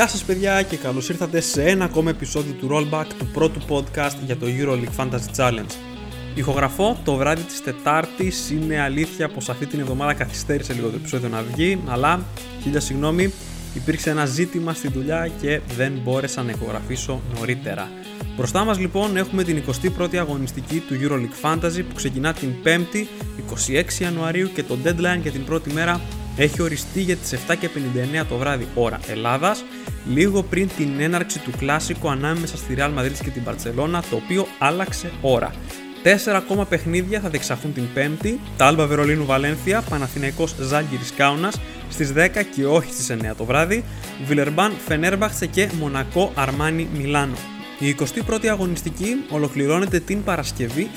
Γεια σας παιδιά και καλώς ήρθατε σε ένα ακόμα επεισόδιο του Rollback του πρώτου podcast για το EuroLeague Fantasy Challenge. Ηχογραφώ το βράδυ της Τετάρτης, είναι αλήθεια πως αυτή την εβδομάδα καθυστέρησε λίγο το επεισόδιο να βγει, αλλά χίλια συγγνώμη, υπήρξε ένα ζήτημα στη δουλειά και δεν μπόρεσα να ηχογραφήσω νωρίτερα. Μπροστά μας λοιπόν έχουμε την 21η αγωνιστική του EuroLeague Fantasy που ξεκινά την 5η 26 Ιανουαρίου και το deadline για την πρώτη μέρα έχει οριστεί για τις 7.59 το βράδυ ώρα Ελλάδας, λίγο πριν την έναρξη του κλάσικου ανάμεσα στη Real Madrid και την Barcelona, το οποίο άλλαξε ώρα. Τέσσερα ακόμα παιχνίδια θα διεξαχθούν την Πέμπτη, τα Άλμπα Βερολίνου Βαλένθια, Παναθηναϊκός Ζάλγκυρης Κάουνας στις 10 και όχι στις 9 το βράδυ, Βιλερμπάν Φενέρμπαχτσε και Μονακό Αρμάνι Μιλάνο. Η 21η αγωνιστική ολοκληρώνεται την Παρασκευή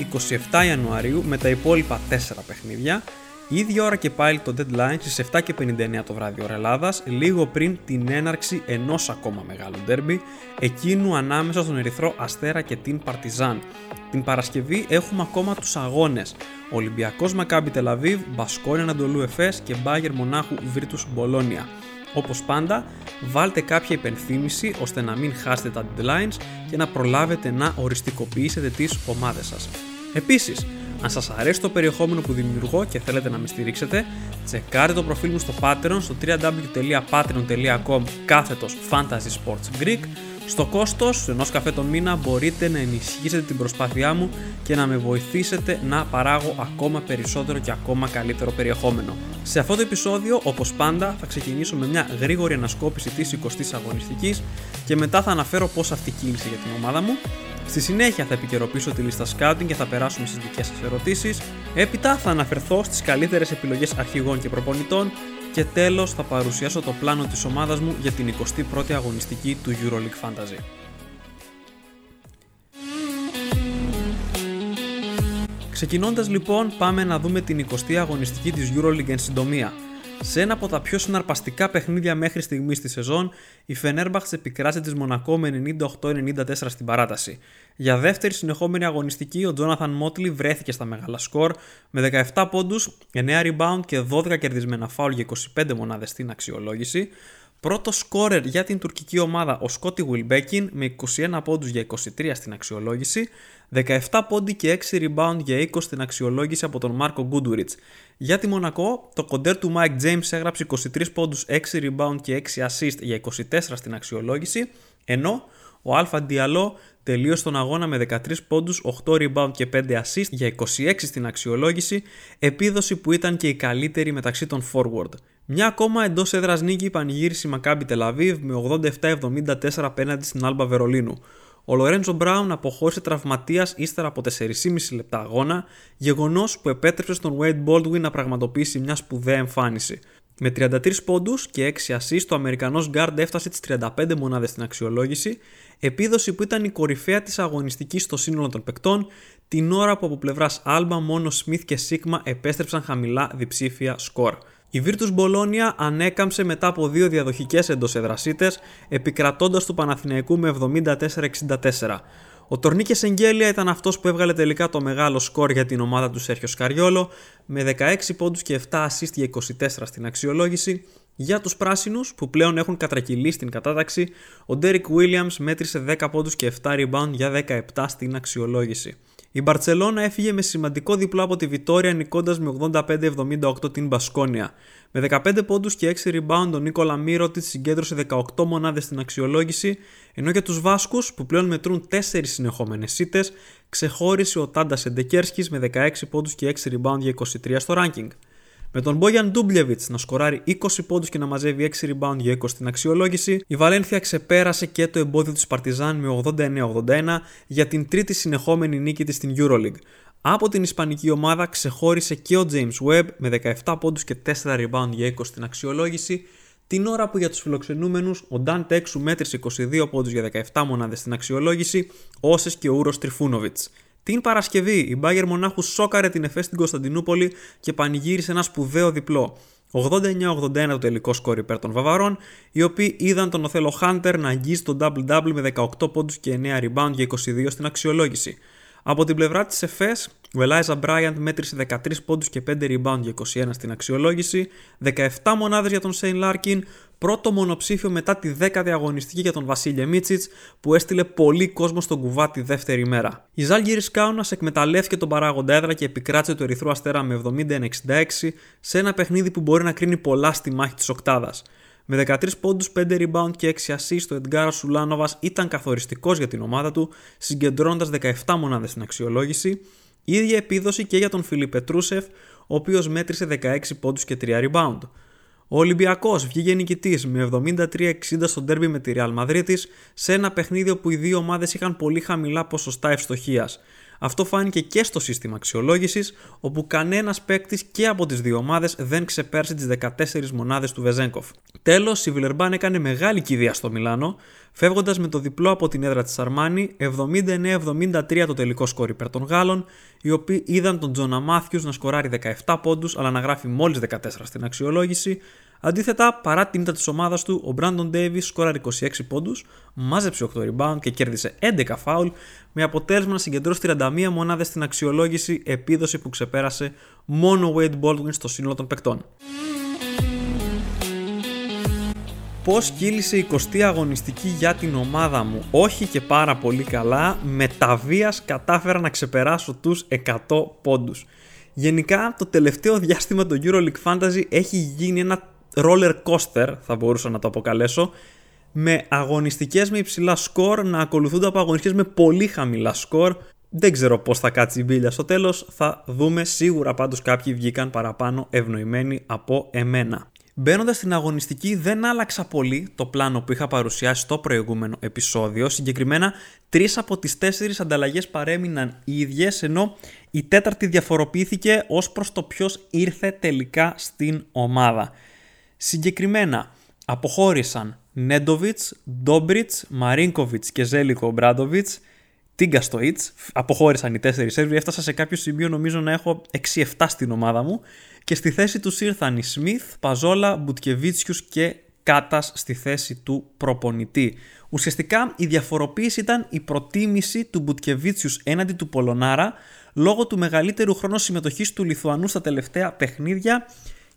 27 Ιανουαρίου με τα υπόλοιπα 4 παιχνίδια, η ίδια ώρα και πάλι το deadline στις 7.59 το βράδυ ώρα Ελλάδας, λίγο πριν την έναρξη ενός ακόμα μεγάλου ντέρμπι, εκείνου ανάμεσα στον Ερυθρό Αστέρα και την Παρτιζάν. Την Παρασκευή έχουμε ακόμα τους αγώνες. Ολυμπιακός Μακάμπι Τελαβίβ, Μπασκόνια Ανατολού Εφές και Μπάγερ Μονάχου Βίρτους Μπολόνια. Όπως πάντα, βάλτε κάποια υπενθύμηση ώστε να μην χάσετε τα deadlines και να προλάβετε να οριστικοποιήσετε τις ομάδες σας. Επίσης, αν σας αρέσει το περιεχόμενο που δημιουργώ και θέλετε να με στηρίξετε, τσεκάρτε το προφίλ μου στο Patreon στο www.patreon.com κάθετος Fantasy Sports Greek. Στο κόστος ενός καφέ τον μήνα μπορείτε να ενισχύσετε την προσπάθειά μου και να με βοηθήσετε να παράγω ακόμα περισσότερο και ακόμα καλύτερο περιεχόμενο. Σε αυτό το επεισόδιο, όπως πάντα, θα ξεκινήσω με μια γρήγορη ανασκόπηση της 20ης αγωνιστικής και μετά θα αναφέρω πώς αυτή κύλησε για την ομάδα μου Στη συνέχεια θα επικαιροποιήσω τη λίστα scouting και θα περάσουμε στις δικές σας ερωτήσεις. Έπειτα θα αναφερθώ στις καλύτερες επιλογές αρχηγών και προπονητών και τέλος θα παρουσιάσω το πλάνο της ομάδας μου για την 21η αγωνιστική του EuroLeague Fantasy. Ξεκινώντας λοιπόν πάμε να δούμε την 20η αγωνιστική της EuroLeague εν συντομία. Σε ένα από τα πιο συναρπαστικά παιχνίδια μέχρι στιγμής στη σεζόν, η Φενέρμπαχτς επικράτησε της Μονακό με 98-94 στην παράταση. Για δεύτερη συνεχόμενη αγωνιστική, ο Τζόναθαν Μότλι βρέθηκε στα μεγάλα σκορ με 17 πόντους, 9 rebound και 12 κερδισμένα φάουλ για 25 μονάδες στην αξιολόγηση. Πρώτο σκόρερ για την τουρκική ομάδα ο Σκότι Βιλμπέκιν με 21 πόντους για 23 στην αξιολόγηση, 17 πόντι και 6 rebound για 20 στην αξιολόγηση από τον Μάρκο Γκούντουριτς. Για τη Μονακό, το κοντέρ του Mike James έγραψε 23 πόντους, 6 rebound και 6 assist για 24 στην αξιολόγηση, ενώ ο Αλφα Διαλό τελείωσε τον αγώνα με 13 πόντους, 8 rebound και 5 assist για 26 στην αξιολόγηση, επίδοση που ήταν και η καλύτερη μεταξύ των forward. Μια ακόμα εντός έδρας νίκη πανηγύρισε η Μακάμπι Τελαβίβ με 87-74 απέναντι στην Άλμπα Βερολίνου. Ο Λορέντζο Μπράουν αποχώρησε τραυματίας ύστερα από 4,5 λεπτά αγώνα, γεγονός που επέτρεψε στον Wade Baldwin να πραγματοποιήσει μια σπουδαία εμφάνιση. Με 33 πόντους και 6 assists, ο Αμερικανός Guard έφτασε τις 35 μονάδες στην αξιολόγηση, επίδοση που ήταν η κορυφαία της αγωνιστικής στο σύνολο των παικτών, την ώρα που από πλευράς Alba μόνο Smith και Sigma επέστρεψαν χαμηλά διψήφια σκορ. Η Virtus Μπολόνια ανέκαμψε μετά από δύο διαδοχικές εντοσεδρασίτες, επικρατώντας του Παναθηναϊκού με 74-64. Ο Τορνίκες Εγγέλια ήταν αυτός που έβγαλε τελικά το μεγάλο σκορ για την ομάδα του Σέρχιο Σκαριόλο με 16 πόντους και 7 assist για 24 στην αξιολόγηση. Για τους πράσινους που πλέον έχουν κατρακυλήσει την κατάταξη, ο Ντέρικ Williams μέτρησε 10 πόντους και 7 rebound για 17 στην αξιολόγηση. Η Μπαρτσελώνα έφυγε με σημαντικό διπλό από τη Βιτόρια νικώντας με 85-78 την Μπασκόνια. Με 15 πόντους και 6 rebound, ο Νίκολα Μύρωτη συγκέντρωσε 18 μονάδες στην αξιολόγηση, ενώ για τους Βάσκους, που πλέον μετρούν 4 συνεχόμενες σίτες, ξεχώρισε ο Τάντα Εντεκέρσκι με 16 πόντους και 6 rebound για 23 στο ranking. Με τον Μπόγιαν Ντούμπλεβιτ να σκοράρει 20 πόντους και να μαζεύει 6 rebound για 20 στην αξιολόγηση, η Βαλένθια ξεπέρασε και το εμπόδιο της Παρτιζάν με 89-81 για την τρίτη συνεχόμενη νίκη της στην Euroleague. Από την Ισπανική ομάδα ξεχώρισε και ο James Webb με 17 πόντους και 4 rebound για 20 στην αξιολόγηση, την ώρα που για τους φιλοξενούμενους ο Dan Texu μέτρησε 22 πόντους για 17 μονάδες στην αξιολόγηση, όσες και ο Ούρος Τριφούνοβιτς. Την Παρασκευή η Μπάγκερ Μονάχου σόκαρε την Εφές στην Κωνσταντινούπολη και πανηγύρισε ένα σπουδαίο διπλό. 89-81 το τελικό σκόρ υπέρ των Βαβαρών, οι οποίοι είδαν τον Οθέλο Χάντερ να αγγίζει τον double-double με 18 πόντους και 9 rebound για 22 στην αξιολόγηση. Από την πλευρά της ΕΦΕΣ, ο Elijah Bryant μέτρησε 13 πόντους και 5 ριμπάουντ για 21 στην αξιολόγηση, 17 μονάδες για τον Σέιν Λάρκιν, πρώτο μονοψήφιο μετά τη 10η αγωνιστική για τον Βασίλη Μίτσιτς που έστειλε πολύ κόσμο στον κουβά τη δεύτερη μέρα. Η Ζάλγκιρις Κάουνας εκμεταλλεύτηκε τον παράγοντα έδρα και επικράτησε του Ερυθρού Αστέρα με 70-66 σε ένα παιχνίδι που μπορεί να κρίνει πολλά στη μάχη της Οκτάδας. Με 13 πόντους, 5 ριμπάουντ και 6 ασίστ, ο Έντγκαρας Ουλάνοβας ήταν καθοριστικός για την ομάδα του, συγκεντρώνοντας 17 μονάδες στην αξιολόγηση. Η ίδια επίδοση και για τον Φιλιπ Πετρούσεφ, ο οποίος μέτρησε 16 πόντους και 3 rebound. Ο Ολυμπιακός βγήκε νικητής με 73-60 στο ντέρμπι με τη Real Madrid σε ένα παιχνίδι όπου οι δύο ομάδες είχαν πολύ χαμηλά ποσοστά ευστοχίας. Αυτό φάνηκε και στο σύστημα αξιολόγησης, όπου κανένας παίκτης και από τις δύο ομάδες δεν ξεπέρασε τις 14 μονάδες του Βεζέγκοφ. Τέλος, η Βιλερμπάν έκανε μεγάλη κηδεία στο Μιλάνο, φεύγοντας με το διπλό από την έδρα της Αρμάνι 79-73 το τελικό σκόρ υπέρ των Γάλλων, οι οποίοι είδαν τον Τζονα Μάθιου να σκοράρει 17 πόντους, αλλά να γράφει μόλις 14 στην αξιολόγηση, Αντίθετα, παρά την ήττα της ομάδας του, ο Brandon Davis σκόραρε 26 πόντους, μάζεψε 8 rebound και κέρδισε 11 foul, με αποτέλεσμα να συγκεντρώσει 31 μονάδες στην αξιολόγηση, επίδοση που ξεπέρασε μόνο ο Wade Baldwin στο σύνολο των παικτών. Πώς κύλησε η 20η αγωνιστική για την ομάδα μου. Όχι και πάρα πολύ καλά, με τα βίας κατάφερα να ξεπεράσω τους 100 πόντους. Γενικά το τελευταίο διάστημα το EuroLeague Fantasy έχει γίνει ένα roller coaster θα μπορούσα να το αποκαλέσω με αγωνιστικές με υψηλά σκορ να ακολουθούνται από αγωνιστικές με πολύ χαμηλά σκορ δεν ξέρω πώς θα κάτσει η μπίλια στο τέλος, θα δούμε σίγουρα πάντως κάποιοι βγήκαν παραπάνω ευνοημένοι από εμένα. Μπαίνοντας στην αγωνιστική, δεν άλλαξα πολύ το πλάνο που είχα παρουσιάσει στο προηγούμενο επεισόδιο. Συγκεκριμένα, τρεις από τις τέσσερις ανταλλαγές παρέμειναν ίδιες, ενώ η τέταρτη διαφοροποιήθηκε ως προς το ποιος ήρθε τελικά στην ομάδα. Συγκεκριμένα αποχώρησαν Νέντοβιτς, Ντόμπριτς, Μαρίνκοβιτς και Ζέλικο Μπράντοβιτς, Τίγκα στο Ιτς, αποχώρησαν οι τέσσερις σερβι, έφτασα σε κάποιο σημείο νομίζω να έχω 6-7 στην ομάδα μου και στη θέση τους ήρθαν οι Σμιθ, Παζόλα, Μπουτκεβίτσιους και Κάτας στη θέση του προπονητή. Ουσιαστικά η διαφοροποίηση ήταν η προτίμηση του Μπουτκεβίτσιους έναντι του Πολωνάρα λόγω του μεγαλύτερου χρόνου συμμετοχής του Λιθουανού στα τελευταία παιχνίδια,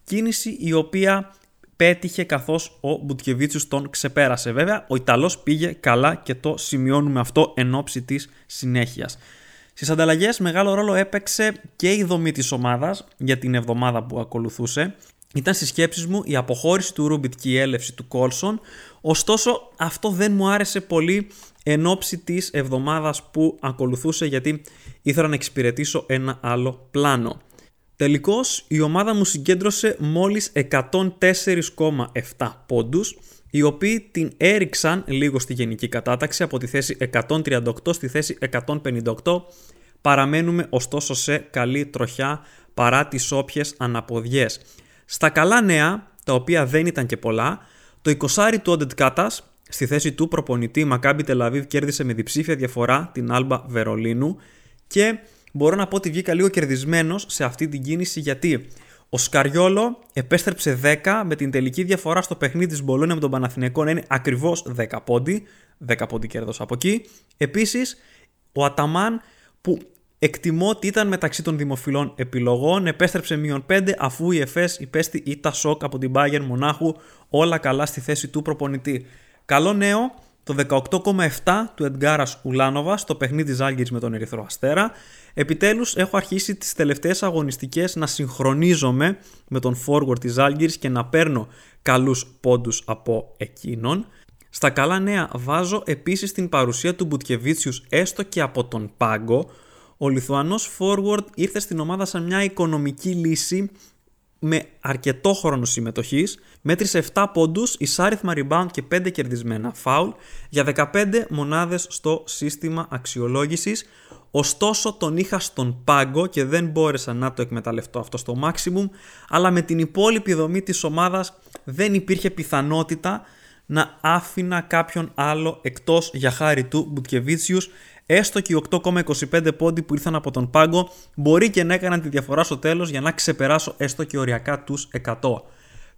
κίνηση η οποία πέτυχε καθώς ο Μπουτκεβίτσιος τον ξεπέρασε. Βέβαια, ο Ιταλός πήγε καλά και το σημειώνουμε αυτό εν ώψη της συνέχειας. Στις ανταλλαγές, μεγάλο ρόλο έπαιξε και η δομή της ομάδας για την εβδομάδα που ακολουθούσε. Ήταν στις σκέψεις μου η αποχώρηση του Ρούμπιτ και η έλευση του Κόλσον. Ωστόσο, αυτό δεν μου άρεσε πολύ εν ώψη της εβδομάδας που ακολουθούσε, γιατί ήθελα να εξυπηρετήσω ένα άλλο πλάνο. Τελικώς η ομάδα μου συγκέντρωσε μόλις 104,7 πόντους, οι οποίοι την έριξαν λίγο στη γενική κατάταξη από τη θέση 138 στη θέση 158. Παραμένουμε ωστόσο σε καλή τροχιά παρά τις όποιες αναποδιές. Στα καλά νέα, τα οποία δεν ήταν και πολλά, το 20 του Οντετ Κάτας στη θέση του προπονητή Μακάμπι Τελαβίβ κέρδισε με διψήφια διαφορά την Άλμπα Βερολίνου και μπορώ να πω ότι βγήκα λίγο κερδισμένος σε αυτή την κίνηση γιατί ο Σκαριόλο επέστρεψε 10 με την τελική διαφορά στο παιχνίδι της Μπολόνια με τον Παναθηναϊκό να είναι ακριβώς 10 πόντι. 10 πόντι κέρδος από εκεί. Επίσης, ο Αταμάν που εκτιμώ ότι ήταν μεταξύ των δημοφιλών επιλογών επέστρεψε μείον 5 αφού η ΕΦΕΣ υπέστη ήττα σοκ από την Bayern Μονάχου όλα καλά στη θέση του προπονητή. Καλό νέο το 18,7 του Εντγκάρα Ουλάνοβα στο παιχνίδι Ζάλγκη με τον Ερυθρό Αστέρα. Επιτέλους, έχω αρχίσει τις τελευταίες αγωνιστικές να συγχρονίζομαι με τον forward της Ζάλγκη και να παίρνω καλούς πόντους από εκείνον. Στα καλά νέα βάζω επίσης την παρουσία του Μπουτκεβίτσιους έστω και από τον πάγκο. Ο Λιθουανός forward ήρθε στην ομάδα σαν μια οικονομική λύση με αρκετό χρόνο συμμετοχής, μέτρησε 7 πόντους, εισάριθμα rebound και 5 κερδισμένα foul για 15 μονάδες στο σύστημα αξιολόγησης. Ωστόσο τον είχα στον πάγκο και δεν μπόρεσα να το εκμεταλλευτώ αυτό στο maximum, αλλά με την υπόλοιπη δομή της ομάδας δεν υπήρχε πιθανότητα να άφηνα κάποιον άλλο εκτός για χάρη του Μπουτκεβίτσιους έστω και οι 8,25 πόντι που ήρθαν από τον πάγκο μπορεί και να έκαναν τη διαφορά στο τέλος για να ξεπεράσω έστω και οριακά τους 100.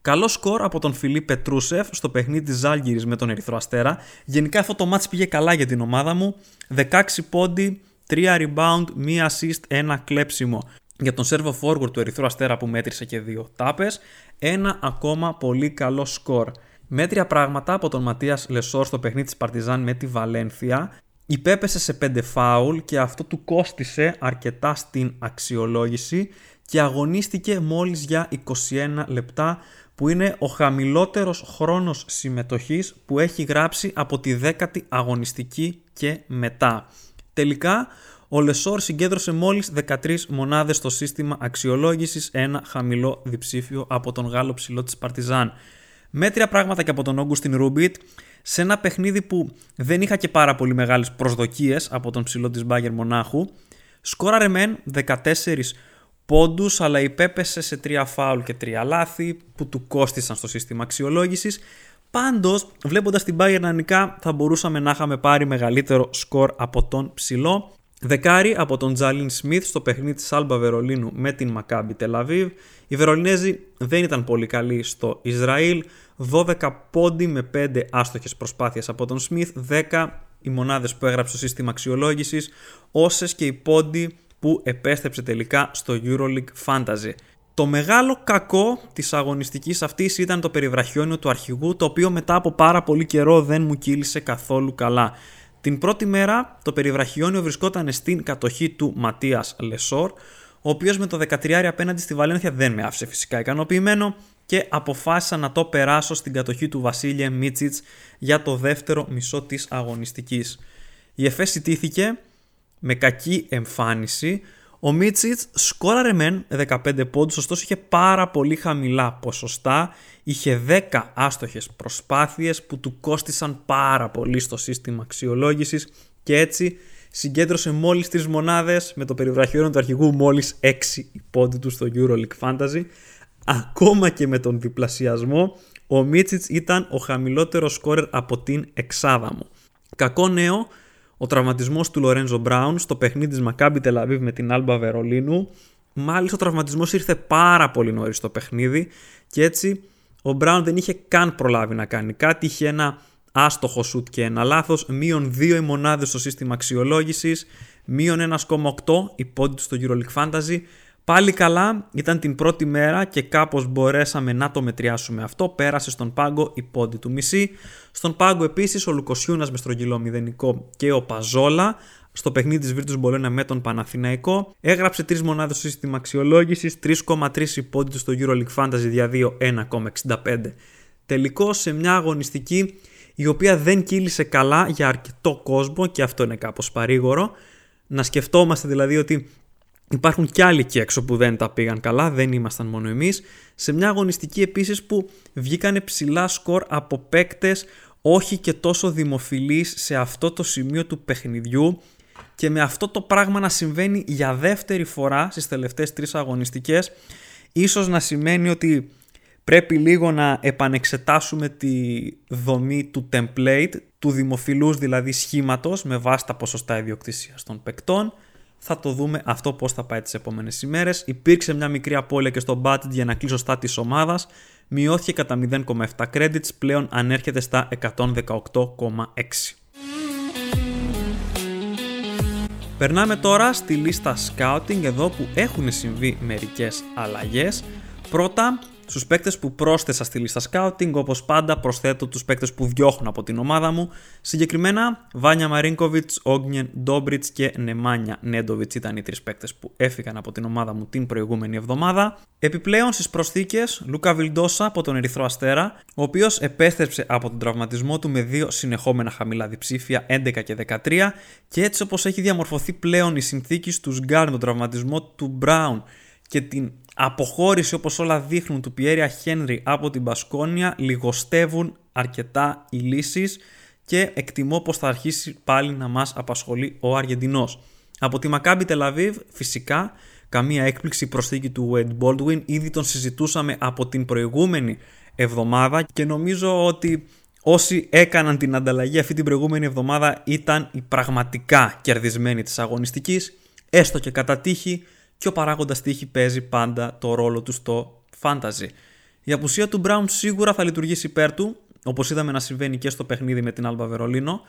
Καλό σκορ από τον Φιλίπ Πετρούσεφ στο παιχνίδι της Ζάλγκυρη με τον Ερυθρό Αστέρα. Γενικά αυτό το match πήγε καλά για την ομάδα μου. 16 πόντι, 3 rebound, 1 assist, 1 κλέψιμο. Για τον servo forward του Ερυθρού Αστέρα που μέτρησε και 2 τάπες, ένα ακόμα πολύ καλό σκορ. Μέτρια πράγματα από τον Ματίας Λεσόρ στο παιχνίδι της Παρτιζάν με τη Βαλένθια. Υπέπεσε σε 5 φάουλ και αυτό του κόστισε αρκετά στην αξιολόγηση και αγωνίστηκε μόλις για 21 λεπτά που είναι ο χαμηλότερος χρόνος συμμετοχής που έχει γράψει από τη δέκατη αγωνιστική και μετά. Τελικά, ο Λεσόρ συγκέντρωσε μόλις 13 μονάδες στο σύστημα αξιολόγησης, ένα χαμηλό διψήφιο από τον Γάλλο ψηλό της Παρτιζάν. Μέτρια πράγματα και από τον Όγκουστιν Ρούμπιτ, σε ένα παιχνίδι που δεν είχα και πάρα πολύ μεγάλες προσδοκίες από τον ψηλό της Μπάγερν Μονάχου, σκόραρε μεν 14 πόντους, αλλά υπέπεσε σε 3 φάουλ και 3 λάθη που του κόστησαν στο σύστημα αξιολόγησης. Πάντως, βλέποντας την Bayern να θα μπορούσαμε να είχαμε πάρει μεγαλύτερο σκορ από τον ψηλό. Δεκάρι από τον Τζάλιν Σμιθ στο παιχνίδι της Άλμπα Βερολίνου με την Μακάμπι Τελαβίβ. Οι Βερολινέζοι δεν ήταν πολύ καλοί στο Ισραήλ. 12 πόντι με 5 άστοχες προσπάθειες από τον Σμιθ. 10 οι μονάδες που έγραψε στο σύστημα αξιολόγησης. Όσες και οι πόντι που επέστρεψε τελικά στο EuroLeague Fantasy. Το μεγάλο κακό της αγωνιστικής αυτής ήταν το περιβραχιόνιο του αρχηγού, το οποίο μετά από πάρα πολύ καιρό δεν μου κύλησε καθόλου καλά. Την πρώτη μέρα το περιβραχιόνιο βρισκόταν στην κατοχή του Ματίας Λεσόρ, ο οποίος με το 13 απέναντι στη Βαλένθια δεν με άφησε φυσικά ικανοποιημένο και αποφάσισα να το περάσω στην κατοχή του Βασίλια Μίτσιτς για το δεύτερο μισό της αγωνιστικής. Η ΕΦΕ τήθηκε με κακή εμφάνιση. Ο Μίτσιτς σκόραρε μεν 15 πόντους, ωστόσο είχε πάρα πολύ χαμηλά ποσοστά. Είχε 10 άστοχες προσπάθειες που του κόστησαν πάρα πολύ στο σύστημα αξιολόγησης και έτσι συγκέντρωσε μόλις 3 μονάδες με το περιβραχιόριο του αρχηγού μόλις 6 πόντου του στο EuroLeague Fantasy. Ακόμα και με τον διπλασιασμό ο Μίτσιτς ήταν ο χαμηλότερος σκόρερ από την εξάδα μου. Κακό νέο, ο τραυματισμός του Λορέντζο Μπράουν στο παιχνίδι της Μακάμπι Τελαβίβ με την Άλμπα Βερολίνου. Μάλιστα, ο τραυματισμός ήρθε πάρα πολύ νωρίς στο παιχνίδι και έτσι ο Μπράουν δεν είχε καν προλάβει να κάνει κάτι. Είχε ένα άστοχο σουτ και ένα λάθος. Μείον 2 οι μονάδες στο σύστημα αξιολόγησης. Μείον 1,8 η πόντι στο EuroLeague Fantasy. Πάλι καλά, ήταν την πρώτη μέρα και κάπως μπορέσαμε να το μετριάσουμε αυτό. Πέρασε στον πάγκο η πόντι του μισή. Στον πάγκο επίσης ο Λουκοσιούνας με στρογγυλό μηδενικό και ο Παζόλα στο παιχνίδι της Βίρτους Μπολένα με τον Παναθηναϊκό. Έγραψε 3 μονάδες στο σύστημα αξιολόγησης, 3,3 η πόντι του στο EuroLeague Fantasy δια 2, 1,65. Τελικώ σε μια αγωνιστική η οποία δεν κύλησε καλά για αρκετό κόσμο και αυτό είναι κάπως παρήγορο. Να σκεφτόμαστε δηλαδή ότι Υπάρχουν κι άλλοι εκεί έξω που δεν τα πήγαν καλά, δεν ήμασταν μόνο εμείς. Σε μια αγωνιστική επίσης που βγήκανε ψηλά σκορ από παίκτες όχι και τόσο δημοφιλείς σε αυτό το σημείο του παιχνιδιού και με αυτό το πράγμα να συμβαίνει για δεύτερη φορά στις τελευταίες τρεις αγωνιστικές ίσως να σημαίνει ότι πρέπει λίγο να επανεξετάσουμε τη δομή του template, του δημοφιλούς δηλαδή σχήματος με βάση τα ποσοστά ιδιοκτησίας των παικτών θα το δούμε αυτό πώς θα πάει τις επόμενες ημέρες. Υπήρξε μια μικρή απώλεια και στο budget για να κλείσω στα της ομάδας. Μειώθηκε κατά 0,7 credits, πλέον ανέρχεται στα 118,6. Περνάμε τώρα στη λίστα scouting εδώ που έχουν συμβεί μερικές αλλαγές. Πρώτα Στους παίκτες που πρόσθεσα στη λίστα scouting, όπως πάντα προσθέτω τους παίκτες που διώχνω από την ομάδα μου. Συγκεκριμένα, Βάνια Μαρίνκοβιτς, Όγνιεν Ντόμπριτς και Νεμάνια Νέντοβιτς ήταν οι τρεις παίκτες που έφυγαν από την ομάδα μου την προηγούμενη εβδομάδα. Επιπλέον στις προσθήκες, Λούκα Βιλντόσα από τον Ερυθρό Αστέρα, ο οποίος επέστρεψε από τον τραυματισμό του με δύο συνεχόμενα χαμηλά διψήφια 11 και 13 και έτσι όπως έχει διαμορφωθεί πλέον η συνθήκη στους γκαρντ τον τραυματισμό του Μπράουν και την αποχώρηση όπως όλα δείχνουν του Πιέρια Χένρι από την Μπασκόνια λιγοστεύουν αρκετά οι λύσεις και εκτιμώ πως θα αρχίσει πάλι να μας απασχολεί ο Αργεντινός. Από τη Μακάμπι Τελαβίβ φυσικά καμία έκπληξη προσθήκη του Wade Baldwin ήδη τον συζητούσαμε από την προηγούμενη εβδομάδα και νομίζω ότι όσοι έκαναν την ανταλλαγή αυτή την προηγούμενη εβδομάδα ήταν οι πραγματικά κερδισμένοι της αγωνιστικής έστω και κατά τύχη και ο παράγοντας τύχη παίζει πάντα το ρόλο του στο fantasy. Η απουσία του Brown σίγουρα θα λειτουργήσει υπέρ του, όπως είδαμε να συμβαίνει και στο παιχνίδι με την Alba Βερολίνο.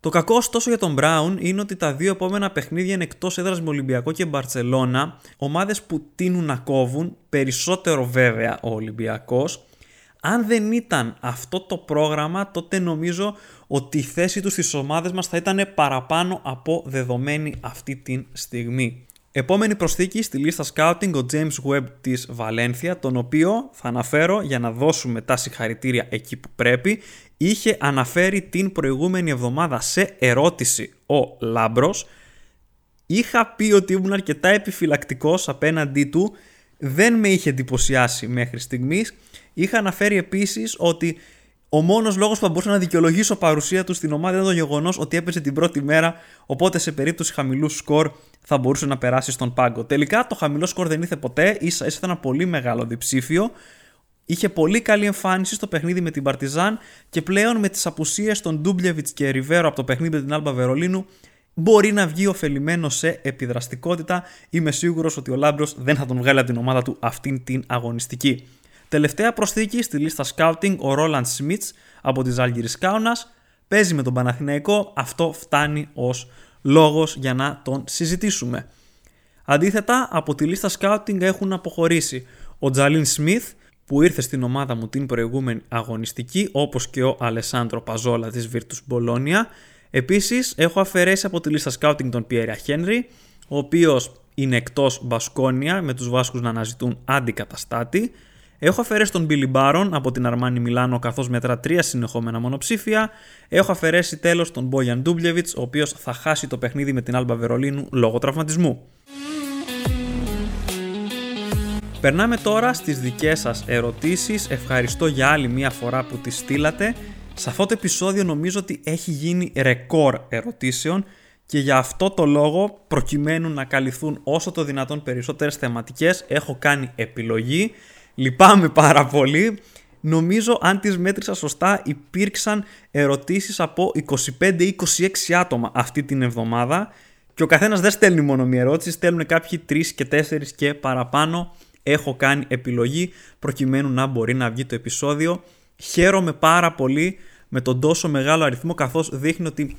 Το κακό ωστόσο για τον Brown είναι ότι τα δύο επόμενα παιχνίδια είναι εκτός έδρας με Ολυμπιακό και Μπαρσελόνα, ομάδες που τείνουν να κόβουν, περισσότερο βέβαια ο Ολυμπιακός, Αν δεν ήταν αυτό το πρόγραμμα, τότε νομίζω ότι η θέση τους στις ομάδες μας θα ήταν παραπάνω από δεδομένη αυτή τη στιγμή. Επόμενη προσθήκη στη λίστα scouting ο James Webb της Βαλένθια, τον οποίο θα αναφέρω για να δώσουμε τα συγχαρητήρια εκεί που πρέπει, είχε αναφέρει την προηγούμενη εβδομάδα σε ερώτηση ο Λάμπρος. Είχα πει ότι ήμουν αρκετά επιφυλακτικός απέναντί του, δεν με είχε εντυπωσιάσει μέχρι στιγμής. Είχα αναφέρει επίσης ότι ο μόνος λόγος που θα μπορούσα να δικαιολογήσω παρουσία του στην ομάδα ήταν το γεγονός ότι έπεσε την πρώτη μέρα, οπότε σε περίπτωση χαμηλού σκορ θα μπορούσε να περάσει στον πάγκο. Τελικά το χαμηλό σκορ δεν ήρθε ποτέ, ίσα ίσα ήταν ένα πολύ μεγάλο διψήφιο. Είχε πολύ καλή εμφάνιση στο παιχνίδι με την Παρτιζάν και πλέον με τις απουσίες των Ντούμπλεβιτ και Ριβέρο από το παιχνίδι με την Άλμπα Βερολίνου μπορεί να βγει ωφελημένο σε επιδραστικότητα. Είμαι σίγουρος ότι ο Λάμπρος δεν θα τον βγάλει από την ομάδα του αυτήν την αγωνιστική. Τελευταία προσθήκη στη λίστα scouting ο Ρόλαντ Σμιτς από τη Ζάλγκυρης Κάουνας παίζει με τον Παναθηναϊκό, αυτό φτάνει ως λόγος για να τον συζητήσουμε. Αντίθετα, από τη λίστα scouting έχουν αποχωρήσει ο Τζαλίν Σμιθ που ήρθε στην ομάδα μου την προηγούμενη αγωνιστική όπως και ο Αλεσάνδρο Παζόλα της Virtus Μπολόνια. Επίσης έχω αφαιρέσει από τη λίστα scouting τον Πιέρια Χένρι ο οποίος είναι εκτός Μπασκόνια με τους Βάσκους να αναζητούν αντικαταστάτη Έχω αφαιρέσει τον Billy Baron από την Αρμάνι Μιλάνο καθώς μετρά τρία συνεχόμενα μονοψήφια. Έχω αφαιρέσει τέλος τον Bojan Ντούμπλεβιτ, ο οποίος θα χάσει το παιχνίδι με την Άλμπα Βερολίνου λόγω τραυματισμού. Περνάμε τώρα στις δικές σας ερωτήσεις. Ευχαριστώ για άλλη μία φορά που τις στείλατε. Σε αυτό το επεισόδιο νομίζω ότι έχει γίνει ρεκόρ ερωτήσεων και για αυτό το λόγο προκειμένου να καλυφθούν όσο το δυνατόν περισσότερες θεματικές έχω κάνει επιλογή Λυπάμαι πάρα πολύ. Νομίζω αν τις μέτρησα σωστά υπήρξαν ερωτήσεις από 25 ή 26 άτομα αυτή την εβδομάδα και ο καθένας δεν στέλνει μόνο μία ερώτηση, στέλνουν κάποιοι 3 και 4 και παραπάνω. Έχω κάνει επιλογή προκειμένου να μπορεί να βγει το επεισόδιο. Χαίρομαι πάρα πολύ με τον τόσο μεγάλο αριθμό καθώς δείχνει ότι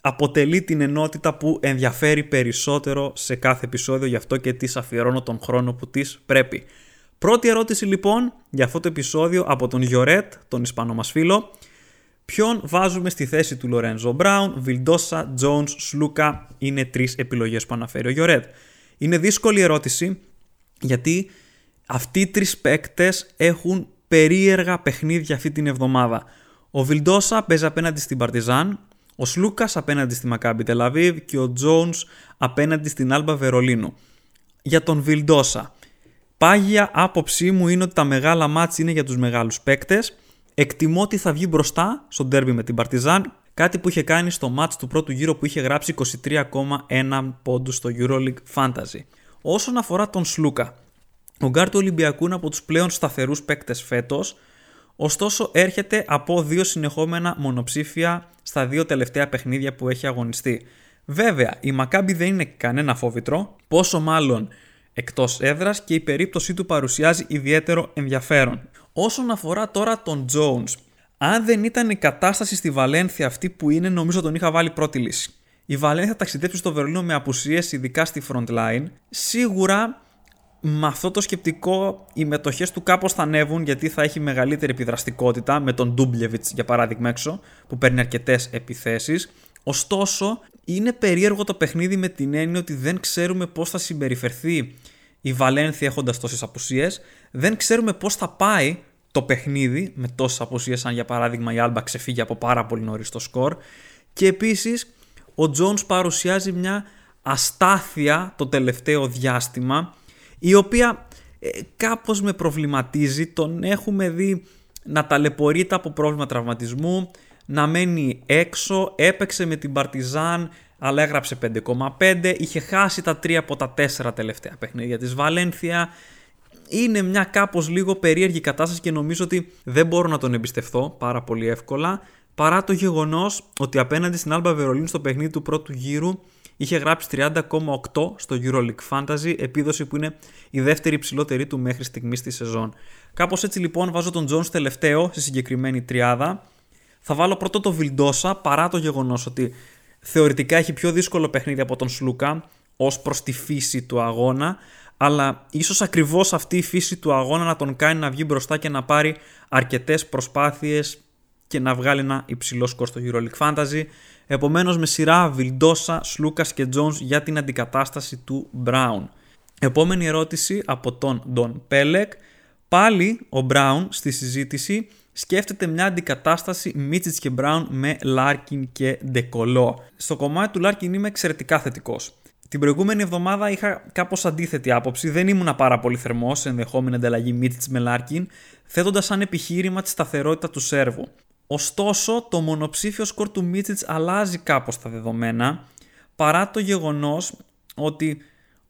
αποτελεί την ενότητα που ενδιαφέρει περισσότερο σε κάθε επεισόδιο γι' αυτό και της αφιερώνω τον χρόνο που της πρέπει. Πρώτη ερώτηση λοιπόν για αυτό το επεισόδιο από τον Γιωρέτ, τον Ισπανό μας φίλο. Ποιον βάζουμε στη θέση του Λορέντζο Μπράουν, Βιλντόσα, Τζόνς, Σλούκα. Είναι τρεις επιλογές που αναφέρει ο Γιωρέτ. Είναι δύσκολη ερώτηση γιατί αυτοί οι τρεις παίκτες έχουν περίεργα παιχνίδια αυτή την εβδομάδα. Ο Βιλντόσα παίζει απέναντι στην Παρτιζάν, ο Σλούκας απέναντι στη Μακάμπι Τελαβίβ και ο Τζόνς απέναντι στην Άλμπα Βερολίνου. Για τον Βιλντόσα. Πάγια άποψή μου είναι ότι τα μεγάλα μάτς είναι για τους μεγάλους παίκτες. Εκτιμώ ότι θα βγει μπροστά στο ντέρμπι με την Παρτιζάν, κάτι που είχε κάνει στο μάτς του πρώτου γύρου που είχε γράψει 23,1 πόντους στο EuroLeague Fantasy. Όσον αφορά τον Σλούκα, ο γκαρντ του Ολυμπιακού είναι από τους πλέον σταθερούς παίκτες φέτος, ωστόσο έρχεται από δύο συνεχόμενα μονοψήφια στα δύο τελευταία παιχνίδια που έχει αγωνιστεί. Βέβαια, η Μακάμπι δεν είναι κανένα φόβητρο, πόσο μάλλον εκτός έδρας και η περίπτωσή του παρουσιάζει ιδιαίτερο ενδιαφέρον. Όσον αφορά τώρα τον Jones, αν δεν ήταν η κατάσταση στη Βαλένθια αυτή που είναι, νομίζω τον είχα βάλει πρώτη λύση. Η Βαλένθια ταξιδέψει στο Βερολίνο με απουσίες, ειδικά στη front line. Σίγουρα με αυτό το σκεπτικό οι μετοχές του κάπως θα ανέβουν γιατί θα έχει μεγαλύτερη επιδραστικότητα με τον Ντούμπλεβιτς για παράδειγμα έξω που παίρνει αρκετές επιθέσεις. Ωστόσο είναι περίεργο το παιχνίδι με την έννοια ότι δεν ξέρουμε πώς θα συμπεριφερθεί η Βαλένθια έχοντας τόσες απουσίες. Δεν ξέρουμε πώς θα πάει το παιχνίδι με τόσες απουσίες σαν για παράδειγμα η Άλμπα ξεφύγει από πάρα πολύ νωρίς το σκορ. Και επίσης ο Τζόνς παρουσιάζει μια αστάθεια το τελευταίο διάστημα η οποία ε, κάπως με προβληματίζει. Τον έχουμε δει να ταλαιπωρείται από πρόβλημα τραυματισμού, να μένει έξω, έπαιξε με την Παρτιζάν αλλά έγραψε 5,5, είχε χάσει τα 3 από τα 4 τελευταία παιχνίδια της Βαλένθια. Είναι μια κάπως λίγο περίεργη κατάσταση και νομίζω ότι δεν μπορώ να τον εμπιστευτώ πάρα πολύ εύκολα παρά το γεγονός ότι απέναντι στην Άλμπα Βερολίνου στο παιχνίδι του πρώτου γύρου είχε γράψει 30,8 στο EuroLeague Fantasy, επίδοση που είναι η δεύτερη υψηλότερη του μέχρι στιγμής στη σεζόν. Κάπως έτσι λοιπόν βάζω τον Jones τελευταίο στη συγκεκριμένη τριάδα θα βάλω πρώτο το Βιλντόσα παρά το γεγονός ότι θεωρητικά έχει πιο δύσκολο παιχνίδι από τον Σλούκα. ως προς τη φύση του αγώνα, αλλά ίσως ακριβώς αυτή η φύση του αγώνα να τον κάνει να βγει μπροστά και να πάρει αρκετές προσπάθειες και να βγάλει ένα υψηλό σκορ στο EuroLeague Fantasy. Επομένως με σειρά Βιλντόσα, Σλούκας και Jones για την αντικατάσταση του Brown. Επόμενη ερώτηση από τον Don Πέλεκ. Πάλι ο Brown στη συζήτηση σκέφτεται μια αντικατάσταση Μίτσιτς και Brown με Larkin και Ντεκολό. Στο κομμάτι του Larkin είμαι εξαιρετικά θετικός. Την προηγούμενη εβδομάδα είχα κάπως αντίθετη άποψη. Δεν ήμουν πάρα πολύ θερμός σε ενδεχόμενη ανταλλαγή Μίτσιτς με Λάρκιν, θέτοντας σαν επιχείρημα τη σταθερότητα του Σέρβου. Ωστόσο, το μονοψήφιο σκορ του Μίτσιτς αλλάζει κάπως τα δεδομένα, παρά το γεγονός ότι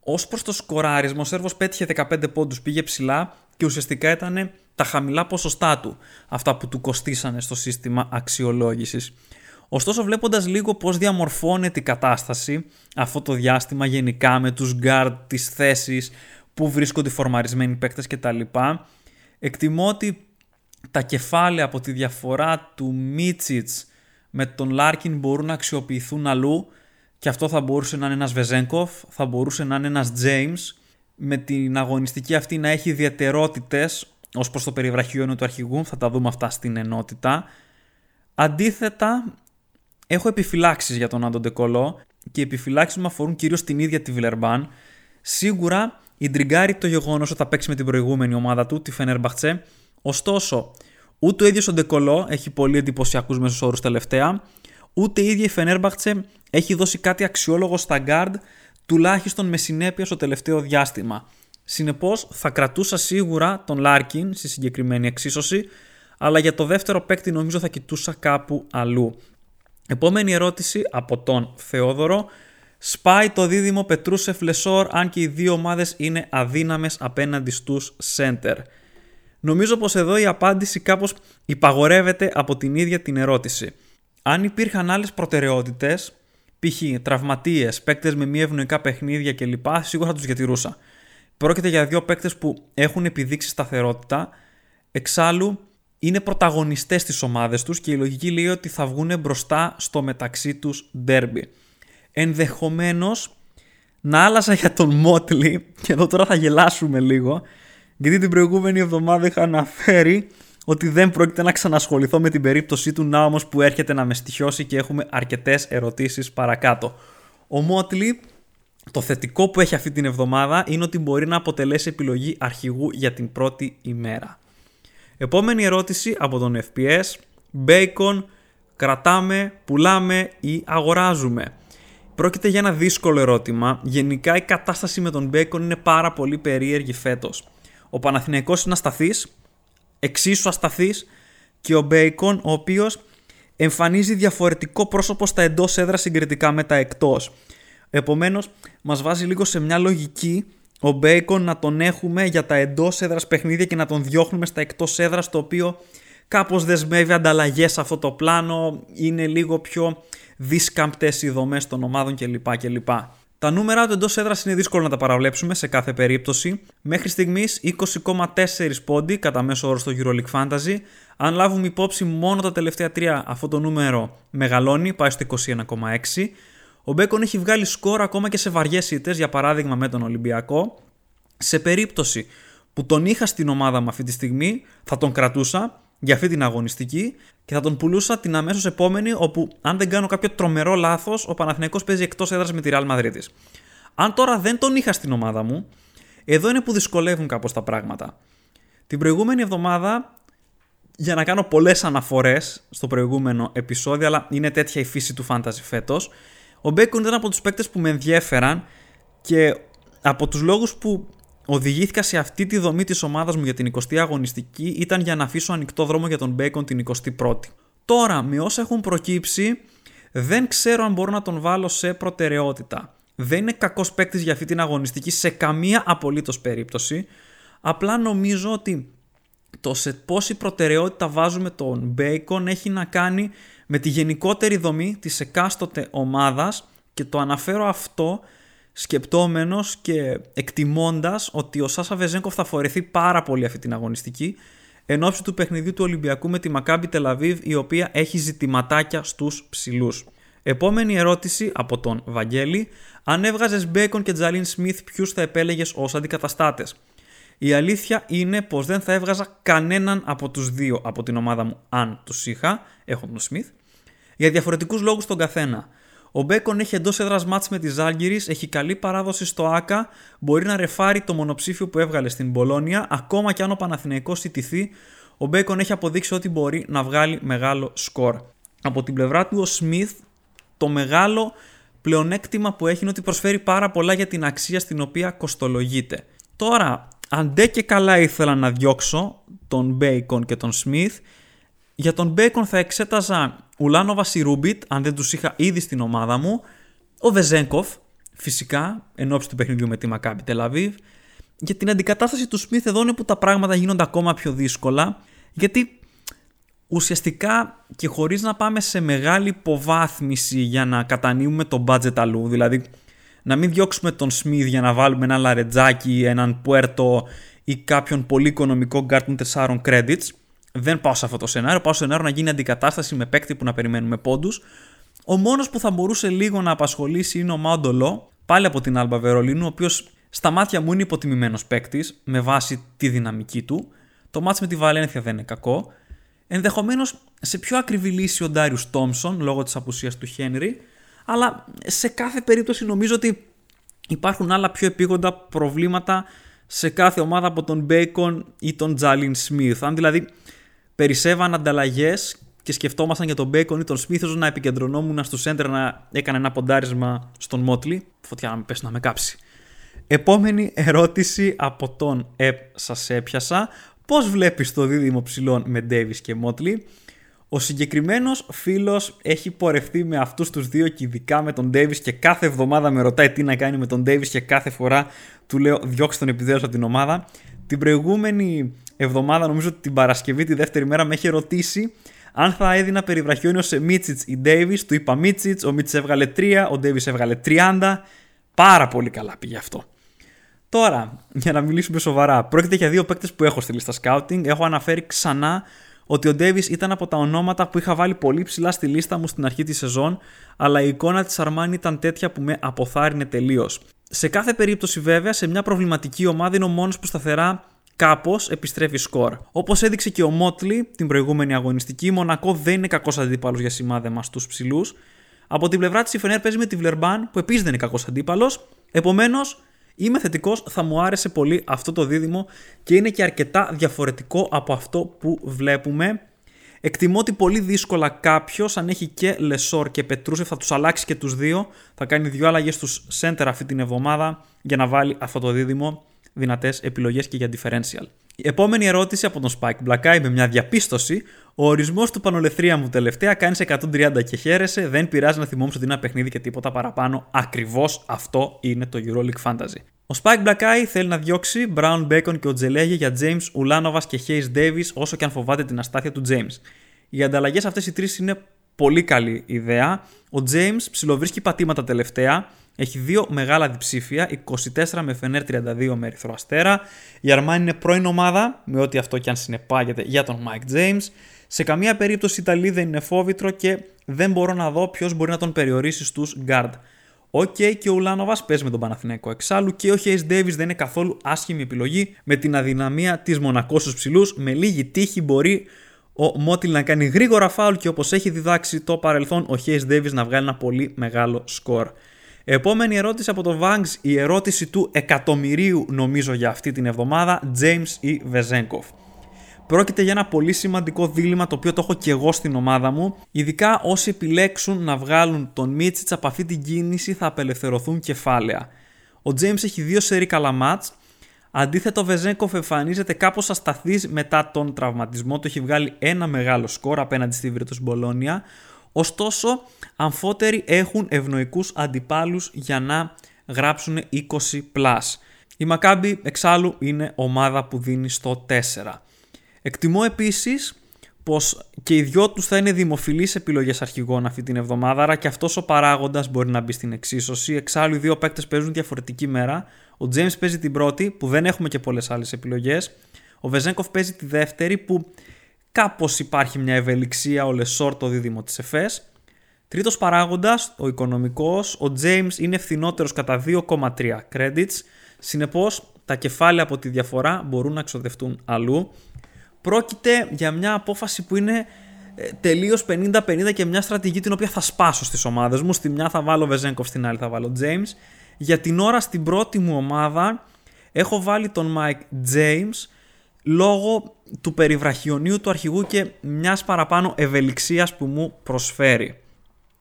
ως προς το σκοράρισμα ο Σέρβος πέτυχε 15 πόντους, πήγε ψηλά και ουσιαστικά ήταν τα χαμηλά ποσοστά του, αυτά που του κοστίσανε στο σύστημα αξιολόγησης. Ωστόσο βλέποντας λίγο πώς διαμορφώνεται η κατάσταση αυτό το διάστημα γενικά με τους guard, τις θέσεις που βρίσκονται φορμαρισμένοι παίκτες κτλ. Εκτιμώ ότι τα κεφάλαια από τη διαφορά του Μίτσιτς με τον Λάρκιν μπορούν να αξιοποιηθούν αλλού και αυτό θα μπορούσε να είναι ένας Βεζέγκοφ, θα μπορούσε να είναι ένας James με την αγωνιστική αυτή να έχει ιδιαιτερότητες ως προς το περιβραχιόνιο του αρχηγού, θα τα δούμε αυτά στην ενότητα. Αντίθετα, Έχω επιφυλάξεις για τον Άντων Ντεκολό και οι επιφυλάξεις μου αφορούν κυρίως την ίδια τη Βιλερμπάν. Σίγουρα ιντριγκάρει το γεγονός ότι θα παίξει με την προηγούμενη ομάδα του, τη Φενέρμπαχτσε. Ωστόσο, ούτε ο ίδιος ο Ντεκολό έχει πολύ εντυπωσιακούς μέσους όρους τελευταία, ούτε η ίδια η Φενέρμπαχτσε έχει δώσει κάτι αξιόλογο στα γκαρντ, τουλάχιστον με συνέπεια στο τελευταίο διάστημα. Συνεπώς, θα κρατούσα σίγουρα τον Λάρκιν στη συγκεκριμένη εξίσωση, αλλά για το δεύτερο παίκτη νομίζω θα κοιτούσα κάπου αλλού. Επόμενη ερώτηση από τον Θεόδωρο. Σπάει το δίδυμο Πετρούσεφ Λεσόρ αν και οι δύο ομάδες είναι αδύναμες απέναντι στους center. Νομίζω πως εδώ η απάντηση κάπως υπαγορεύεται από την ίδια την ερώτηση. Αν υπήρχαν άλλες προτεραιότητες, π.χ. τραυματίες, παίκτες με μη ευνοϊκά παιχνίδια κλπ. σίγουρα θα τους διατηρούσα. Πρόκειται για δύο παίκτες που έχουν επιδείξει σταθερότητα. Εξάλλου, είναι πρωταγωνιστές στις ομάδες τους και η λογική λέει ότι θα βγουν μπροστά στο μεταξύ τους ντέρμπι. Ενδεχομένως να άλλαζα για τον Μότλι και εδώ τώρα θα γελάσουμε λίγο γιατί την προηγούμενη εβδομάδα είχα αναφέρει ότι δεν πρόκειται να ξανασχοληθώ με την περίπτωσή του να όμως που έρχεται να με στοιχιώσει και έχουμε αρκετές ερωτήσεις παρακάτω. Ο Μότλι το θετικό που έχει αυτή την εβδομάδα είναι ότι μπορεί να αποτελέσει επιλογή αρχηγού για την πρώτη ημέρα. Επόμενη ερώτηση από τον FPS. Bacon κρατάμε, πουλάμε ή αγοράζουμε; Πρόκειται για ένα δύσκολο ερώτημα. Γενικά η κατάσταση με τον Bacon είναι πάρα πολύ περίεργη φέτος. Ο Παναθηναϊκός είναι ασταθής, εξίσου ασταθής και ο Bacon ο οποίος εμφανίζει διαφορετικό πρόσωπο στα εντός έδρα συγκριτικά με τα εκτός. Επομένως μας βάζει λίγο σε μια λογική ο Μπέικον να τον έχουμε για τα εντός έδρας παιχνίδια και να τον διώχνουμε στα εκτός έδρας, το οποίο κάπως δεσμεύει ανταλλαγές σε αυτό το πλάνο, είναι λίγο πιο δίσκαμπτες οι δομές των ομάδων κλπ. κλπ. Τα νούμερα του εντός έδρας είναι δύσκολο να τα παραβλέψουμε σε κάθε περίπτωση. Μέχρι στιγμής 20,4 πόντι κατά μέσο όρο στο EuroLeague Fantasy. Αν λάβουμε υπόψη μόνο τα τελευταία τρία, αυτό το νούμερο μεγαλώνει, πάει στο 21,6. Ο Μπέκον έχει βγάλει σκορ ακόμα και σε βαριές ήττες, για παράδειγμα με τον Ολυμπιακό. Σε περίπτωση που τον είχα στην ομάδα μου αυτή τη στιγμή, θα τον κρατούσα για αυτή την αγωνιστική και θα τον πουλούσα την αμέσως επόμενη, όπου αν δεν κάνω κάποιο τρομερό λάθος, ο Παναθηναϊκός παίζει εκτός έδρας με τη Real Madrid. Αν τώρα δεν τον είχα στην ομάδα μου, εδώ είναι που δυσκολεύουν κάπως τα πράγματα. Την προηγούμενη εβδομάδα, για να κάνω πολλές αναφορές στο προηγούμενο επεισόδιο, αλλά είναι τέτοια η φύση του fantasy φέτος, ο Μπέικον ήταν από τους παίκτες που με ενδιέφεραν και από τους λόγους που οδηγήθηκα σε αυτή τη δομή της ομάδας μου για την 20η αγωνιστική ήταν για να αφήσω ανοιχτό δρόμο για τον Μπέικον την 21η. Τώρα, με όσα έχουν προκύψει, δεν ξέρω αν μπορώ να τον βάλω σε προτεραιότητα. Δεν είναι κακός παίκτης για αυτή την αγωνιστική σε καμία απολύτως περίπτωση. Απλά νομίζω ότι το σε πόση προτεραιότητα βάζουμε τον Bacon έχει να κάνει με τη γενικότερη δομή της εκάστοτε ομάδας και το αναφέρω αυτό σκεπτόμενος και εκτιμώντας ότι ο Σάσα Βεζέγκοφ θα φορεθεί πάρα πολύ αυτή την αγωνιστική εν ώψη του παιχνιδιού του Ολυμπιακού με τη Μακάμπι Τελαβίβ η οποία έχει ζητηματάκια στους ψηλούς. Επόμενη ερώτηση από τον Βαγγέλη. Αν έβγαζες Μπέικον και Τζαλίν Σμιθ, ποιους θα επέλεγες ως αντικαταστάτες; Η αλήθεια είναι πως δεν θα έβγαζα κανέναν από τους δύο από την ομάδα μου, αν τους είχα, έχω τον Σμιθ, για διαφορετικούς λόγους τον καθένα. Ο Μπέικον έχει εντός έδρας ματς με τη Ζάλγκιρις, έχει καλή παράδοση στο ΟΑΚΑ, μπορεί να ρεφάρει το μονοψήφιο που έβγαλε στην Μπολόνια, ακόμα και αν ο Παναθηναϊκός ηττηθεί, ο Μπέικον έχει αποδείξει ότι μπορεί να βγάλει μεγάλο σκορ. Από την πλευρά του ο Σμιθ, το μεγάλο πλεονέκτημα που έχει είναι ότι προσφέρει πάρα πολλά για την αξία στην οποία κοστολογείται. Τώρα, αν ντε και καλά ήθελα να διώξω τον Μπέικον και τον Σμιθ, για τον Μπέικον θα εξέταζα Ουλάνοβας ή Ρούμπιτ, αν δεν τους είχα ήδη στην ομάδα μου. Ο Βεζένκοφ, φυσικά, εν όψει του παιχνιδιού με τη Μακάμπι Τελαβίβ. Για την αντικατάσταση του Σμιθ εδώ είναι που τα πράγματα γίνονται ακόμα πιο δύσκολα. Γιατί ουσιαστικά και χωρίς να πάμε σε μεγάλη υποβάθμιση για να κατανείμουμε το budget αλλού, δηλαδή να μην διώξουμε τον Σμιθ για να βάλουμε έναν Λαρεντζάκη, έναν Πουέρτο ή κάποιον πολύ οικονομικό γκαρντ με 4 credits, δεν πάω σε αυτό το σενάριο. Πάω σε σενάριο να γίνει αντικατάσταση με παίκτη που να περιμένουμε πόντους. Ο μόνος που θα μπορούσε λίγο να απασχολήσει είναι ο Μάοντο Λο, πάλι από την Άλμπα Βερολίνου, ο οποίος στα μάτια μου είναι υποτιμημένος παίκτης με βάση τη δυναμική του. Το ματς με τη Βαλένθια δεν είναι κακό. Ενδεχομένως σε πιο ακριβή λύση ο Ντάριους Τόμσον λόγω της απουσίας του Χένρι. Αλλά σε κάθε περίπτωση νομίζω ότι υπάρχουν άλλα πιο επείγοντα προβλήματα σε κάθε ομάδα από τον Μπέικον ή τον Τζάλιν Σμιθ. Αν δηλαδή περισσεύαν ανταλλαγές και σκεφτόμασταν για τον Μπέικον ή τον Σμιθ θα επικεντρωνόμουν στο σέντερ θα έκανα ένα ποντάρισμα στον Μότλι. Φωτιά να με πέσει να με κάψει. Επόμενη ερώτηση από τον Επ σας έπιασα. Πώς βλέπεις το δίδυμο ψηλών με Ντέβις και Μότλι; Ο συγκεκριμένος φίλος έχει πορευτεί με αυτούς τους δύο και ειδικά με τον Ντέβις και κάθε εβδομάδα με ρωτάει τι να κάνει με τον Ντέβις και κάθε φορά του λέω διώξτε τον επιδέως από την ομάδα. Την προηγούμενη εβδομάδα, νομίζω ότι την Παρασκευή, τη δεύτερη μέρα, με έχει ρωτήσει αν θα έδινα περιβραχιόνιο σε Μίτσιτς ή Ντέιβις. Του είπα Μίτσιτς, ο Μίτσιτς έβγαλε 3, ο Ντέιβις έβγαλε 30. Πάρα πολύ καλά πήγε αυτό. Τώρα, για να μιλήσουμε σοβαρά, πρόκειται για δύο παίκτες που έχω στη λίστα scouting. Έχω αναφέρει ξανά ότι ο Ντέβι ήταν από τα ονόματα που είχα βάλει πολύ ψηλά στη λίστα μου στην αρχή της σεζόν, αλλά η εικόνα της Αρμάνι ήταν τέτοια που με αποθάρρυνε τελείως. Σε κάθε περίπτωση, βέβαια, σε μια προβληματική ομάδα είναι ο μόνος που σταθερά κάπως επιστρέφει σκορ. Όπως έδειξε και ο Μότλι την προηγούμενη αγωνιστική, η Μονακό δεν είναι κακός αντίπαλος για σημάδεμα στους ψηλούς. Από την πλευρά της η Φενέρ παίζει με τη Βλερμπάν, που επίσης δεν είναι κακός αντίπαλος. Επομένως, είμαι θετικός, θα μου άρεσε πολύ αυτό το δίδυμο και είναι και αρκετά διαφορετικό από αυτό που βλέπουμε. Εκτιμώ ότι πολύ δύσκολα κάποιος, αν έχει και Λεσόρ και Πετρούσεφ, θα τους αλλάξει και τους δύο. Θα κάνει δύο αλλαγές στους center αυτή την εβδομάδα για να βάλει αυτό το δίδυμο δυνατές επιλογές και για differential. Η επόμενη ερώτηση από τον Spike Black με μια διαπίστωση. Ο ορισμός του πανολεθρία μου τελευταία κάνεις 130 και χαίρεσαι. Δεν πειράζει να θυμόμαστε ότι είναι ένα παιχνίδι και τίποτα παραπάνω. Ακριβώς αυτό είναι το EuroLeague Fantasy. Ο Spike Black θέλει να διώξει Brown Bacon και ο Τζελέγε για James Ουλάνοβα και Hayes Davis όσο και αν φοβάται την αστάθεια του James. Οι ανταλλαγές αυτές οι τρεις είναι πολύ καλή ιδέα. Ο James ψιλοβρίσκει πατήματα τελευταία έχει δύο μεγάλα διψήφια, 24 με Φενέρ 32 με Ερυθρό Αστέρα. Η Αρμάνι είναι πρώην ομάδα, με ό,τι αυτό και αν συνεπάγεται για τον Mike James. Σε καμία περίπτωση η Ιταλή δεν είναι φόβητρο και δεν μπορώ να δω ποιος μπορεί να τον περιορίσει στους guard. Οκ, okay, και ο Ουλάνοβας παίζει με τον Παναθηναϊκό εξάλλου και ο Hayes Davis δεν είναι καθόλου άσχημη επιλογή με την αδυναμία της Μονακός στους ψηλούς. Με λίγη τύχη μπορεί ο Μότιλ να κάνει γρήγορα φάουλ και όπως έχει διδάξει το παρελθόν, ο Hayes Davis να βγάλει ένα πολύ μεγάλο σκορ. Επόμενη ερώτηση από το Vangs, η ερώτηση του εκατομμυρίου νομίζω για αυτή την εβδομάδα, James ή Βεζέγκοφ. Πρόκειται για ένα πολύ σημαντικό δίλημα το οποίο το έχω και εγώ στην ομάδα μου. Ειδικά όσοι επιλέξουν να βγάλουν τον Μίτσιτς από αυτή την κίνηση θα απελευθερωθούν κεφάλαια. Ο James έχει δύο σερή καλά μάτς. Αντίθετα, ο Βεζέγκοφ εμφανίζεται κάπως ασταθής μετά τον τραυματισμό του. Έχει βγάλει ένα μεγάλο σκορ απέναντι στη Βίρτος Μπολόνια. Ωστόσο, αμφότεροι έχουν ευνοϊκούς αντιπάλους για να γράψουν 20+. Η Μακάμπη εξάλλου είναι ομάδα που δίνει στο 4. Εκτιμώ επίσης πως και οι δυο τους θα είναι δημοφιλείς επιλογές αρχηγών αυτή την εβδομάδα, άρα και αυτός ο παράγοντας μπορεί να μπει στην εξίσωση. Εξάλλου οι δύο παίκτες παίζουν διαφορετική μέρα. Ο James παίζει την πρώτη, που δεν έχουμε και πολλές άλλες επιλογές. Ο Βεζέγκοφ παίζει τη δεύτερη, που κάπως υπάρχει μια ευελιξία ο Λεσόρ το δίδυμο της ΕΦΕΣ. Τρίτος παράγοντας, ο οικονομικός, ο James είναι φθηνότερος κατά 2,3 credits, συνεπώς τα κεφάλαια από τη διαφορά μπορούν να ξοδευτούν αλλού. Πρόκειται για μια απόφαση που είναι ε, τελείως 50-50 και μια στρατηγική την οποία θα σπάσω στις ομάδες μου. Στη μια θα βάλω Βεζέγκοφ, στην άλλη θα βάλω James. Για την ώρα στην πρώτη μου ομάδα έχω βάλει τον Mike James λόγω του περιβραχιονίου του αρχηγού και μιας παραπάνω ευελιξίας που μου προσφέρει.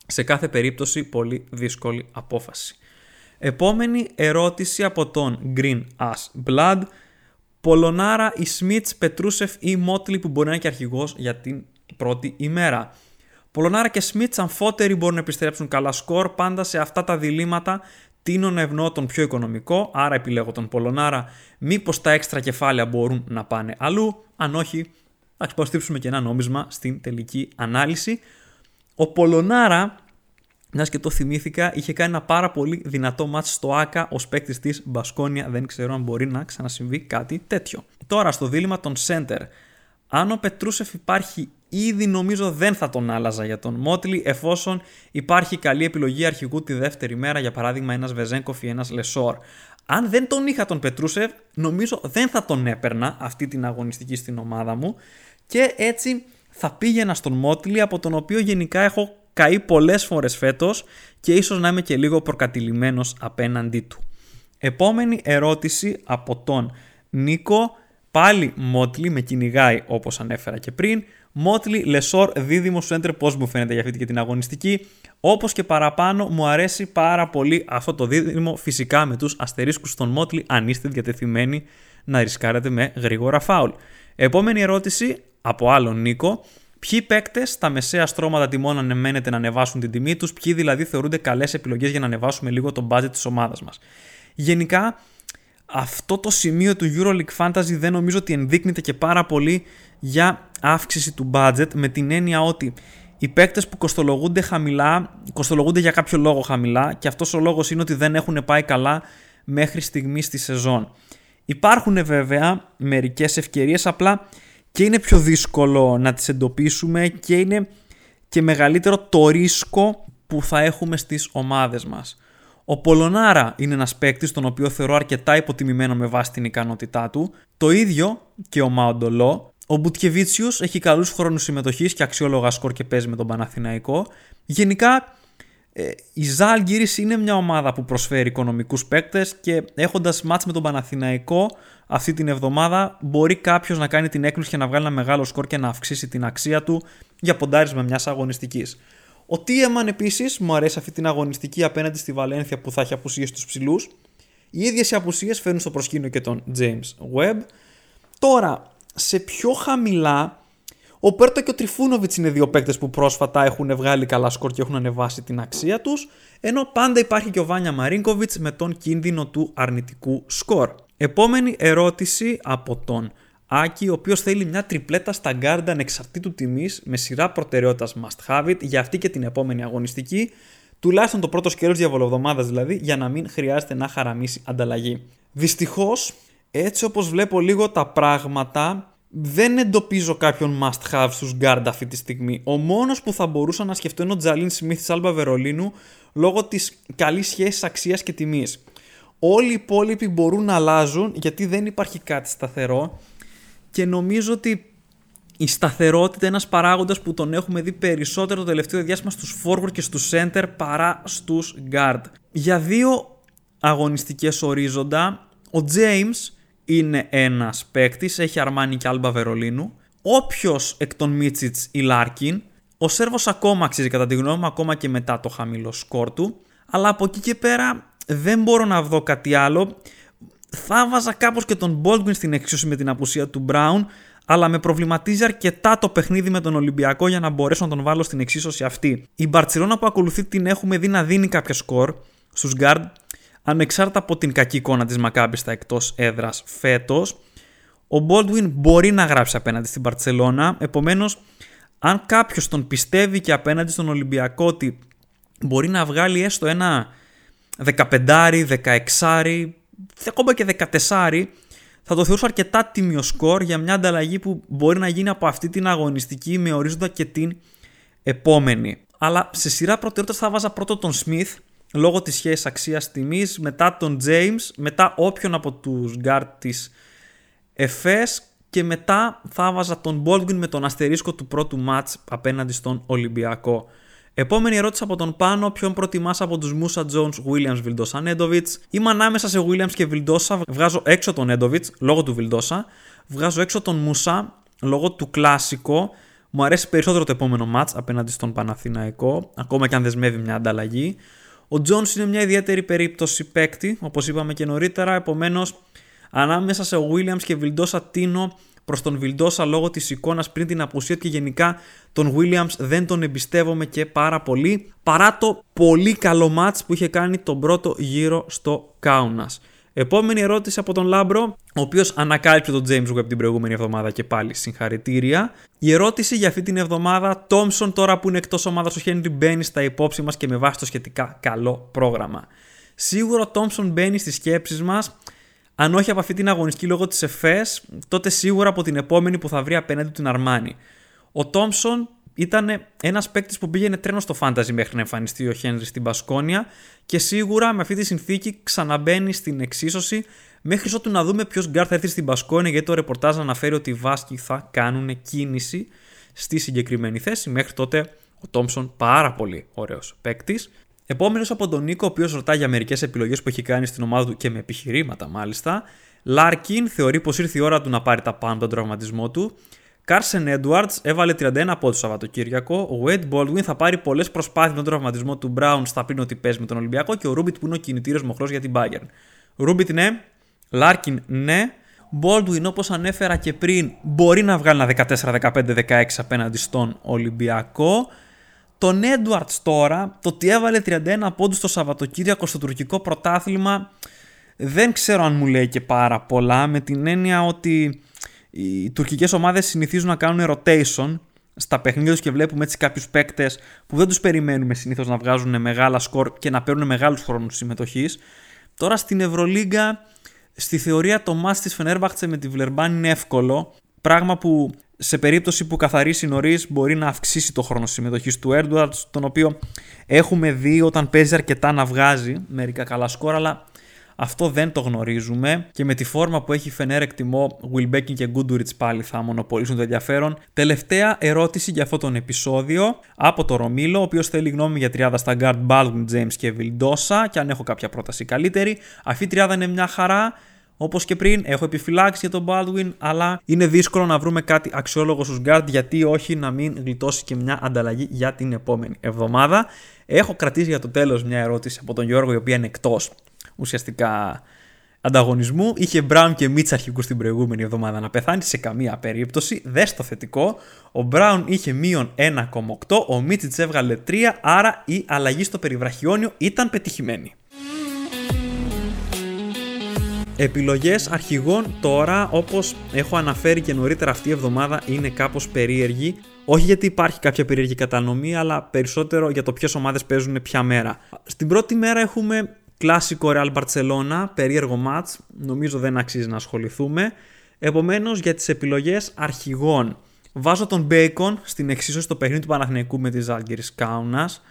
Σε κάθε περίπτωση πολύ δύσκολη απόφαση. Επόμενη ερώτηση από τον Green As Blood. Πολωνάρα, η Σμιτς, Πετρούσεφ ή Μότλι που μπορεί να είναι και αρχηγός για την πρώτη ημέρα. Πολωνάρα και Σμιτς αμφότεροι μπορούν να επιστρέψουν καλά σκορ. Πάντα σε αυτά τα διλήμματα τίνω να ευνοώ τον πιο οικονομικό, άρα επιλέγω τον Πολωνάρα. Μήπως τα έξτρα κεφάλαια μπορούν να πάνε αλλού. Αν όχι, θα υποστήψουμε και ένα νόμισμα στην τελική ανάλυση. Ο Πολωνάρα, μιας και το θυμήθηκα, είχε κάνει ένα πάρα πολύ δυνατό μάτς στο ΆΚΑ ως παίκτης της Μπασκόνια. Δεν ξέρω αν μπορεί να ξανασυμβεί κάτι τέτοιο. Τώρα στο δίλημα των Center. Αν ο Πετρούσεφ υπάρχει ήδη νομίζω δεν θα τον άλλαζα για τον Μότλι εφόσον υπάρχει καλή επιλογή αρχηγού τη δεύτερη μέρα, για παράδειγμα ένας Βεζέγκοφ ή ένας Λεσόρ. Αν δεν τον είχα τον Πετρούσεφ, νομίζω δεν θα τον έπαιρνα αυτή την αγωνιστική στην ομάδα μου και έτσι θα πήγαινα στον Μότλι από τον οποίο γενικά έχω καεί πολλές φορές φέτος και ίσως να είμαι και λίγο προκατηλημένος απέναντί του. Επόμενη ερώτηση από τον Νίκο, πάλι Μότλι με κυνηγάει όπως ανέφερα και πριν, Μότλι, Λεσόρ, δίδυμος σέντερ, πώ μου φαίνεται για αυτή και την αγωνιστική. Όπως και παραπάνω, μου αρέσει πάρα πολύ αυτό το δίδυμο. Φυσικά με τους αστερίσκους στον Μότλι, αν είστε διατεθειμένοι να ρισκάρετε με γρήγορα φάουλ. Επόμενη ερώτηση από άλλον Νίκο. Ποιοι παίκτες στα μεσαία στρώματα τιμών ανεμένεται να ανεβάσουν την τιμή τους, ποιοι δηλαδή θεωρούνται καλές επιλογές για να ανεβάσουμε λίγο το budget της ομάδας μας. Γενικά, αυτό το σημείο του EuroLeague Fantasy δεν νομίζω ότι ενδείκνυται και πάρα πολύ για αύξηση του budget με την έννοια ότι οι παίκτες που κοστολογούνται χαμηλά, κοστολογούνται για κάποιο λόγο χαμηλά και αυτός ο λόγος είναι ότι δεν έχουν πάει καλά μέχρι στιγμή στη σεζόν. Υπάρχουν βέβαια μερικές ευκαιρίες απλά και είναι πιο δύσκολο να τις εντοπίσουμε και είναι και μεγαλύτερο το ρίσκο που θα έχουμε στις ομάδες μας. Ο Πολωνάρα είναι ένας παίκτης τον οποίο θεωρώ αρκετά υποτιμημένο με βάση την ικανότητά του. Το ίδιο και ο Μαοντολό, ο Μπουτκεβίτσιου έχει καλούς χρόνους συμμετοχής και αξιόλογα σκορ και παίζει με τον Παναθηναϊκό. Γενικά, ε, η Ζάλγκυρη είναι μια ομάδα που προσφέρει οικονομικούς παίκτες και έχοντας μάτς με τον Παναθηναϊκό αυτή την εβδομάδα, μπορεί κάποιος να κάνει την έκπληξη και να βγάλει ένα μεγάλο σκορ και να αυξήσει την αξία του για ποντάρισμα μιας αγωνιστικής. Ο Τίεμαν επίσης μου αρέσει αυτή την αγωνιστική απέναντι στη Βαλένθια που θα έχει απουσίες στους ψηλούς. Οι ίδιες οι απουσίες φέρνουν στο προσκήνιο και τον James Webb. Τώρα, σε πιο χαμηλά, ο Πέρτο και ο Τριφούνοβιτς είναι δύο παίκτες που πρόσφατα έχουν βγάλει καλά σκορ και έχουν ανεβάσει την αξία τους, ενώ πάντα υπάρχει και ο Βάνια Μαρίνκοβιτς με τον κίνδυνο του αρνητικού σκορ. Επόμενη ερώτηση από τον Άκη, ο οποίος θέλει μια τριπλέτα στα γκάρντα ανεξαρτήτου τιμής με σειρά προτεραιότητας must have it για αυτή και την επόμενη αγωνιστική, τουλάχιστον το πρώτος σκέλο διαβολοβδομάδας δηλαδή, για να μην χρειάζεται να χαραμίσει ανταλλαγή. Δυστυχώς, έτσι όπως βλέπω λίγο τα πράγματα, δεν εντοπίζω κάποιον must have στους guard αυτή τη στιγμή. Ο μόνος που θα μπορούσα να σκεφτώ είναι ο Τζαλίν Σμιθ της Άλμπα Βερολίνου λόγω της καλής σχέσης αξίας και τιμής. Όλοι οι υπόλοιποι μπορούν να αλλάζουν γιατί δεν υπάρχει κάτι σταθερό και νομίζω ότι η σταθερότητα είναι ένας παράγοντας που τον έχουμε δει περισσότερο το τελευταίο διάστημα στους forward και στους center παρά στους guard. Για δύο αγωνιστικές ορίζοντα, ο James είναι ένας παίκτης, έχει Αρμάνι και Άλμπα Βερολίνου. Όποιος εκ των Μίτσιτς ή Λάρκιν, ο Σέρβος ακόμα αξίζει κατά τη γνώμη μου, ακόμα και μετά το χαμηλό σκορ του. Αλλά από εκεί και πέρα δεν μπορώ να δω κάτι άλλο. Θα βάζα κάπως και τον Baldwin στην εξίσωση με την απουσία του Brown, αλλά με προβληματίζει αρκετά το παιχνίδι με τον Ολυμπιακό για να μπορέσω να τον βάλω στην εξίσωση αυτή. Η Μπαρτσελώνα που ακολουθεί την έχουμε δει να δίνει κάποια σκορ στους guard ανεξάρτητα από την κακή εικόνα της Μακάμπης στα εκτός έδρας φέτος, ο Baldwin μπορεί να γράψει απέναντι στην Παρτσελώνα, επομένως αν κάποιος τον πιστεύει και απέναντι στον Ολυμπιακό ότι μπορεί να βγάλει έστω ένα 15, 16, ακόμα και 14, θα το θεωρούσα αρκετά τίμιο σκορ για μια ανταλλαγή που μπορεί να γίνει από αυτή την αγωνιστική με ορίζοντα και την επόμενη. αλλά σε σειρά προτεραιότητας θα βάζα πρώτο τον Smith λόγω της σχέσης αξίας τιμής, μετά τον James, μετά όποιον από τους guard της Εφές και μετά θα βάζα τον Baldwin με τον αστερίσκο του πρώτου μάτς απέναντι στον Ολυμπιακό. Επόμενη ερώτηση από τον Πάνο: Ποιον προτιμάς από τους Μούσα Jones, Williams, Βιλντόσα, Νέντοβιτς. Είμαι ανάμεσα σε Williams και Βιλντόσα. Βγάζω έξω τον Νέντοβιτς λόγω του Βιλντόσα. Βγάζω έξω τον Μούσα λόγω του κλασικό. Μου αρέσει περισσότερο το επόμενο μάτς απέναντι στον Παναθηναϊκό, ακόμα και αν δεσμεύει μια ανταλλαγή. Ο Jones είναι μια ιδιαίτερη περίπτωση παίκτη, όπως είπαμε και νωρίτερα, επομένως ανάμεσα σε Williams και Βιλντόσα τίνω προς τον Βιλντόσα λόγω της εικόνας πριν την απουσία του και γενικά τον Williams δεν τον εμπιστεύομαι και πάρα πολύ παρά το πολύ καλό match που είχε κάνει τον πρώτο γύρο στο Κάουνα. Επόμενη ερώτηση από τον Λάμπρο, ο οποίος ανακάλυψε τον James Webb την προηγούμενη εβδομάδα και πάλι συγχαρητήρια. Η ερώτηση για αυτή την εβδομάδα, Τόμσον τώρα που είναι εκτός ομάδας ο Χένρι μπαίνει στα υπόψη μας και με βάση το σχετικά καλό πρόγραμμα. Σίγουρα ο Τόμσον μπαίνει στις σκέψεις μας αν όχι από αυτή την αγωνιστική λόγω της Εφές, τότε σίγουρα από την επόμενη που θα βρει απέναντι του την Αρμάνι. Ο Τόμψον ήταν ένας παίκτης που πήγαινε τρένο στο fantasy μέχρι να εμφανιστεί ο Χένρι στην Μπασκόνια και σίγουρα με αυτή τη συνθήκη ξαναμπαίνει στην εξίσωση μέχρι ότου να δούμε ποιος γκάρ θα έρθει στην Μπασκόνια γιατί το ρεπορτάζ αναφέρει ότι οι Βάσκοι θα κάνουν κίνηση στη συγκεκριμένη θέση. Μέχρι τότε ο Τόμψον πάρα πολύ ωραίος παίκτης. Επόμενος από τον Νίκο, ο οποίος ρωτάει για μερικές επιλογές που έχει κάνει στην ομάδα του και με επιχειρήματα μάλιστα. Λάρκιν θεωρεί πως ήρθε η ώρα του να πάρει τα πάνω τον τραυματισμό του. Κάρσεν Έντουαρντς έβαλε 31 από το Σαββατοκύριακο. Ο Wade Baldwin θα πάρει πολλές προσπάθειες με τον τραυματισμό του Brown στα πριν ότι παίζει με τον Ολυμπιακό και ο Ρούμπιτ που είναι ο κινητήριος μοχλός για την Bayern. Ρούμπιτ ναι, Λάρκιν ναι. Baldwin όπως ανέφερα και πριν μπορεί να βγάλει ένα 14-15-16 απέναντι στον Ολυμπιακό. Τον Edwards τώρα, το ότι έβαλε 31 πόντους το Σαββατοκύριακο στο τουρκικό πρωτάθλημα, δεν ξέρω αν μου λέει και πάρα πολλά, με την έννοια ότι οι τουρκικές ομάδες συνηθίζουν να κάνουν rotation στα παιχνίδια τους και βλέπουμε έτσι κάποιους παίκτες που δεν τους περιμένουμε συνήθως να βγάζουν μεγάλα σκορ και να παίρνουν μεγάλους χρόνους συμμετοχής. Τώρα στην Ευρωλίγκα, στη θεωρία το μάτς της Φενέρμπαχτσε με τη Βλερμπάν είναι εύκολο, πράγμα που σε περίπτωση που καθαρίσει νωρίς, μπορεί να αυξήσει το χρόνο συμμετοχής του Έντουαρτ, τον οποίο έχουμε δει όταν παίζει αρκετά να βγάζει μερικά καλά σκόρ, αλλά αυτό δεν το γνωρίζουμε και με τη φόρμα που έχει Φενέρ εκτιμώ Wilbekin και Goodrich πάλι θα μονοπολίσουν το ενδιαφέρον. Τελευταία ερώτηση για αυτό τον επεισόδιο από το Ρομίλο, ο οποίος θέλει γνώμη για τριάδα στα guard Baldwin, James και Vildosa και αν έχω κάποια πρόταση καλύτερη. Αυτή η τριάδα είναι μια χαρά. Όπως και πριν, έχω επιφυλάξει για τον Baldwin, αλλά είναι δύσκολο να βρούμε κάτι αξιόλογο στους guard, γιατί όχι να μην γλιτώσει και μια ανταλλαγή για την επόμενη εβδομάδα. Έχω κρατήσει για το τέλος μια ερώτηση από τον Γιώργο, η οποία είναι εκτός ουσιαστικά ανταγωνισμού. Είχε Brown και Μίτσα αρχικού την προηγούμενη εβδομάδα να πεθάνει σε καμία περίπτωση. Δε το θετικό. Ο Brown είχε μείον 1,8, ο Μίτσιτς έβγαλε 3, άρα η αλλαγή στο περιβραχιόνιο ήταν πετυχημένη. Επιλογές αρχηγών τώρα όπως έχω αναφέρει και νωρίτερα αυτή η εβδομάδα είναι κάπως περίεργη όχι γιατί υπάρχει κάποια περίεργη κατανομή αλλά περισσότερο για το ποιες ομάδες παίζουν ποια μέρα. Στην πρώτη μέρα έχουμε κλασικό Real Barcelona, περίεργο match, νομίζω δεν αξίζει να ασχοληθούμε. Επομένως για τις επιλογές αρχηγών βάζω τον Bacon στην εξίσωση στο παιχνίδι του Παναθηναϊκού με τη Ζάλγκυρης Κάουνας.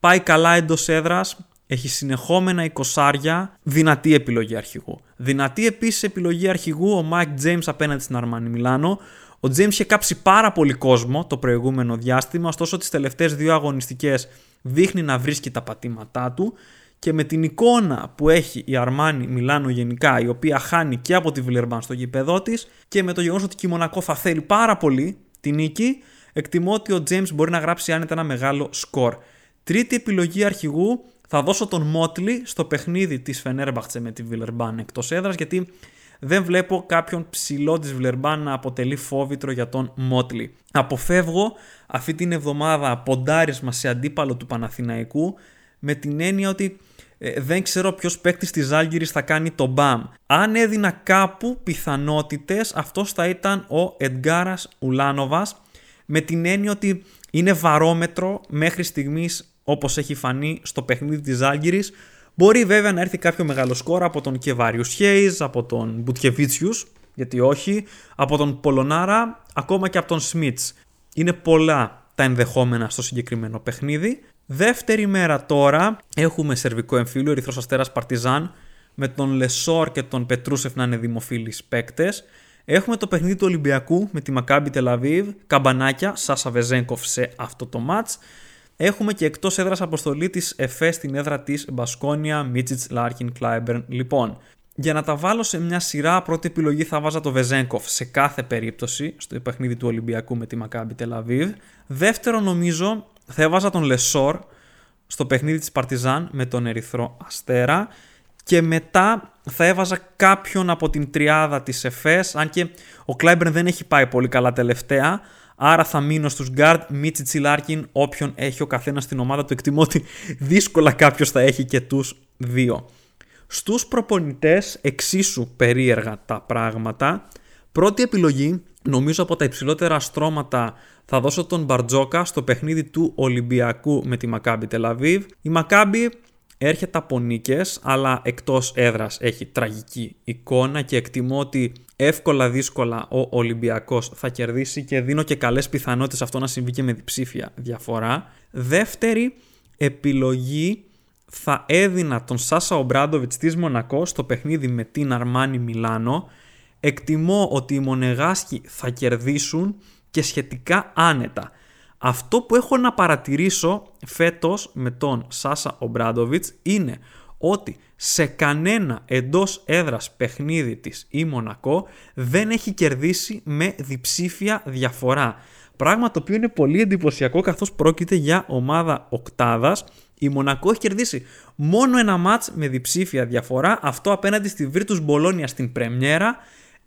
Πάει καλά εντός έδρας, έχει συνεχόμενα εικοσάρια, δυνατή επιλογή αρχηγού. Δυνατή επίσης επιλογή αρχηγού ο Mike James απέναντι στην Αρμάνι Μιλάνο. Ο James είχε κάψει πάρα πολύ κόσμο το προηγούμενο διάστημα, ωστόσο τις τελευταίες δύο αγωνιστικές δείχνει να βρίσκει τα πατήματά του και με την εικόνα που έχει η Αρμάνι Μιλάνο γενικά, η οποία χάνει και από τη Βιλερμπάν στο γήπεδό της και με το γεγονός ότι η Μονακό θα θέλει πάρα πολύ την νίκη, εκτιμώ ότι ο James μπορεί να γράψει άνετα ένα μεγάλο σκορ. Τρίτη επιλογή αρχηγού θα δώσω τον Μότλι στο παιχνίδι της Φενέρμπαχτσε με τη Βιλερμπάν εκτός έδρας γιατί δεν βλέπω κάποιον ψηλό της Βιλερμπάν να αποτελεί φόβητρο για τον Μότλι. Αποφεύγω αυτή την εβδομάδα ποντάρισμα σε αντίπαλο του Παναθηναϊκού με την έννοια ότι ε, δεν ξέρω ποιος παίκτης της Άλγηρης θα κάνει το μπαμ. Αν έδινα κάπου πιθανότητες αυτός θα ήταν ο Εντγκάρας Ουλάνοβας με την έννοια ότι είναι βαρόμετρο μέχρι στιγμής όπως έχει φανεί στο παιχνίδι της Άγκυρη. Μπορεί βέβαια να έρθει κάποιο μεγάλο σκόρα από τον Κεβάριους Χέιζ, από τον Μπουτκεβίτσιους, γιατί όχι, από τον Πολωνάρα, ακόμα και από τον Σμιτς. Είναι πολλά τα ενδεχόμενα στο συγκεκριμένο παιχνίδι. Δεύτερη μέρα τώρα έχουμε σερβικό εμφύλιο Ερυθρός Αστέρας Παρτιζάν με τον Λεσόρ και τον Πετρούσεφ να είναι δημοφιλείς παίκτες. Έχουμε το παιχνίδι του Ολυμπιακού με τη Μακάμπι Τελαβίβ, καμπανάκια, Σάσα Βεζένκοφ σε αυτό το ματς. Έχουμε και εκτός έδρας αποστολή της Εφές στην έδρα της Μπασκόνια, Μίτσιτς, Λάρκιν, Κλάιμπερν. Λοιπόν, για να τα βάλω σε μια σειρά, πρώτη επιλογή θα βάζα το Βεζένκοφ σε κάθε περίπτωση στο παιχνίδι του Ολυμπιακού με τη Μακάμπι Τελαβίβ. Δεύτερο νομίζω θα έβαζα τον Λεσόρ στο παιχνίδι της Παρτιζάν με τον Ερυθρό Αστέρα και μετά θα έβαζα κάποιον από την τριάδα της Εφές αν και ο Κλάιμπερν δεν έχει πάει πολύ καλά τελευταία άρα θα μείνω στους γκάρτ Μίτσι Τσιλάρκιν όποιον έχει ο καθένας στην ομάδα του εκτιμώ ότι δύσκολα κάποιος θα έχει και τους δύο. Στους προπονητές εξίσου περίεργα τα πράγματα πρώτη επιλογή νομίζω από τα υψηλότερα στρώματα θα δώσω τον Μπαρτζώκα στο παιχνίδι του Ολυμπιακού με τη Μακάμπι Τελαβίβ η Μακάμπι έρχεται από νίκες, αλλά εκτός έδρας έχει τραγική εικόνα και εκτιμώ ότι εύκολα δύσκολα ο Ολυμπιακός θα κερδίσει και δίνω και καλές πιθανότητες αυτό να συμβεί και με διψήφια διαφορά. Δεύτερη επιλογή θα έδινα τον Σάσα Ομπράντοβιτς της Μονακό στο παιχνίδι με την Αρμάνι Μιλάνο. Εκτιμώ ότι οι Μονεγάσκοι θα κερδίσουν και σχετικά άνετα. Αυτό που έχω να παρατηρήσω φέτος με τον Σάσα Ομπράντοβιτς είναι ότι σε κανένα εντός έδρας παιχνίδι της η Μονακό δεν έχει κερδίσει με διψήφια διαφορά. Πράγμα το οποίο είναι πολύ εντυπωσιακό καθώς πρόκειται για ομάδα οκτάδας. Η Μονακό έχει κερδίσει μόνο ένα μάτς με διψήφια διαφορά, αυτό απέναντι στη Virtus Bologna στην Πρεμιέρα.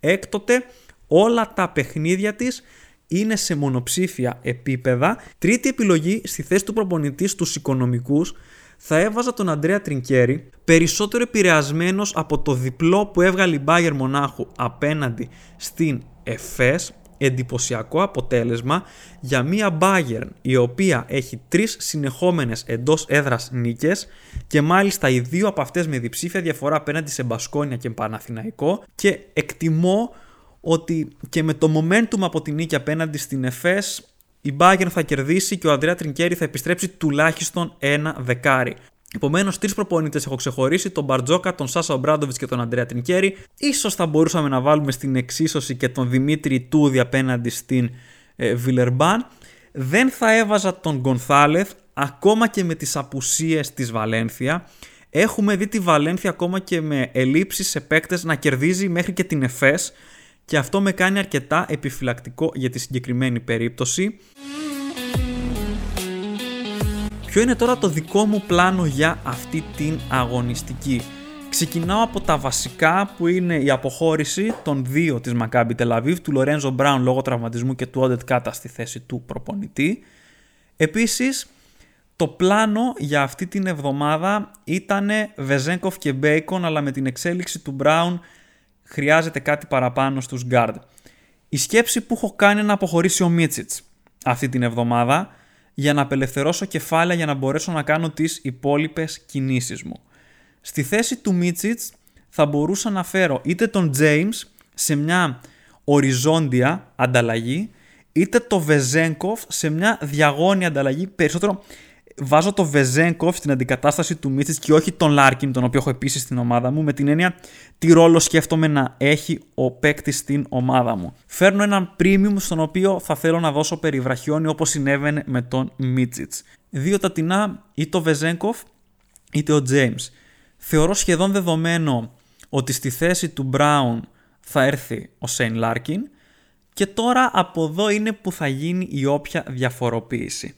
Έκτοτε όλα τα παιχνίδια της είναι σε μονοψήφια επίπεδα. Τρίτη επιλογή στη θέση του προπονητή στους οικονομικούς θα έβαζα τον Αντρέα Τρινκέρι, περισσότερο επηρεασμένος από το διπλό που έβγαλε η Μπάγερ Μονάχου απέναντι στην ΕΦΕΣ, εντυπωσιακό αποτέλεσμα για μια Bayern η οποία έχει τρεις συνεχόμενες εντός έδρας νίκες και μάλιστα οι δύο από αυτές με διψήφια διαφορά απέναντι σε Μπασκόνια και Παναθηναϊκό και εκτιμώ ότι και με το momentum από την νίκη απέναντι στην ΕΦΕΣ η Bayern θα κερδίσει και ο Ανδρέα Τρινκέρι θα επιστρέψει τουλάχιστον ένα δεκάρι. Επομένως, τρεις προπονητές έχω ξεχωρίσει: τον Μπαρτζόκα, τον Σάσα Ομπράντοβιτ και τον Αντρέα Τρινκέρι. σω θα μπορούσαμε να βάλουμε στην εξίσωση και τον Δημήτρη Τούδη απέναντι στην ε, Βιλερμπάν. Δεν θα έβαζα τον Γκονθάλεθ ακόμα και με τις απουσίες της Βαλένθια. Έχουμε δει τη Βαλένθια ακόμα και με ελλείψεις σε παίκτες να κερδίζει μέχρι και την ΕΦΕΣ και αυτό με κάνει αρκετά επιφυλακτικό για τη συγκεκριμένη περίπτωση. Ποιο είναι τώρα το δικό μου πλάνο για αυτή την αγωνιστική; Ξεκινάω από τα βασικά που είναι η αποχώρηση των δύο της Maccabi Tel του Λορένζο Μπράουν λόγω τραυματισμού και του Όντετ Κάτα στη θέση του προπονητή. Επίσης, το πλάνο για αυτή την εβδομάδα ήταν Βεζέγκοφ και Μπέικον αλλά με την εξέλιξη του Μπράουν χρειάζεται κάτι παραπάνω στους guard. Η σκέψη που έχω κάνει είναι να αποχωρήσει ο Μίτσιτς αυτή την εβδομάδα για να απελευθερώσω κεφάλαια για να μπορέσω να κάνω τις υπόλοιπες κινήσεις μου. Στη θέση του Μίτσιτς θα μπορούσα να φέρω είτε τον James σε μια οριζόντια ανταλλαγή είτε το Βεζένκοφ σε μια διαγώνια ανταλλαγή περισσότερο βάζω το Βεζένκοφ στην αντικατάσταση του Μίτσιτς και όχι τον Λάρκιν, τον οποίο έχω επίσης στην ομάδα μου, με την έννοια τι ρόλο σκέφτομαι να έχει ο παίκτης στην ομάδα μου. Φέρνω έναν premium στον οποίο θα θέλω να δώσω περιβραχιόνι όπως συνέβαινε με τον Μίτσιτς. Δυο τινά, ή το Βεζένκοφ είτε ο James. Θεωρώ σχεδόν δεδομένο ότι στη θέση του Brown θα έρθει ο Σέιν Λάρκιν και τώρα από εδώ είναι που θα γίνει η όποια διαφοροποίηση.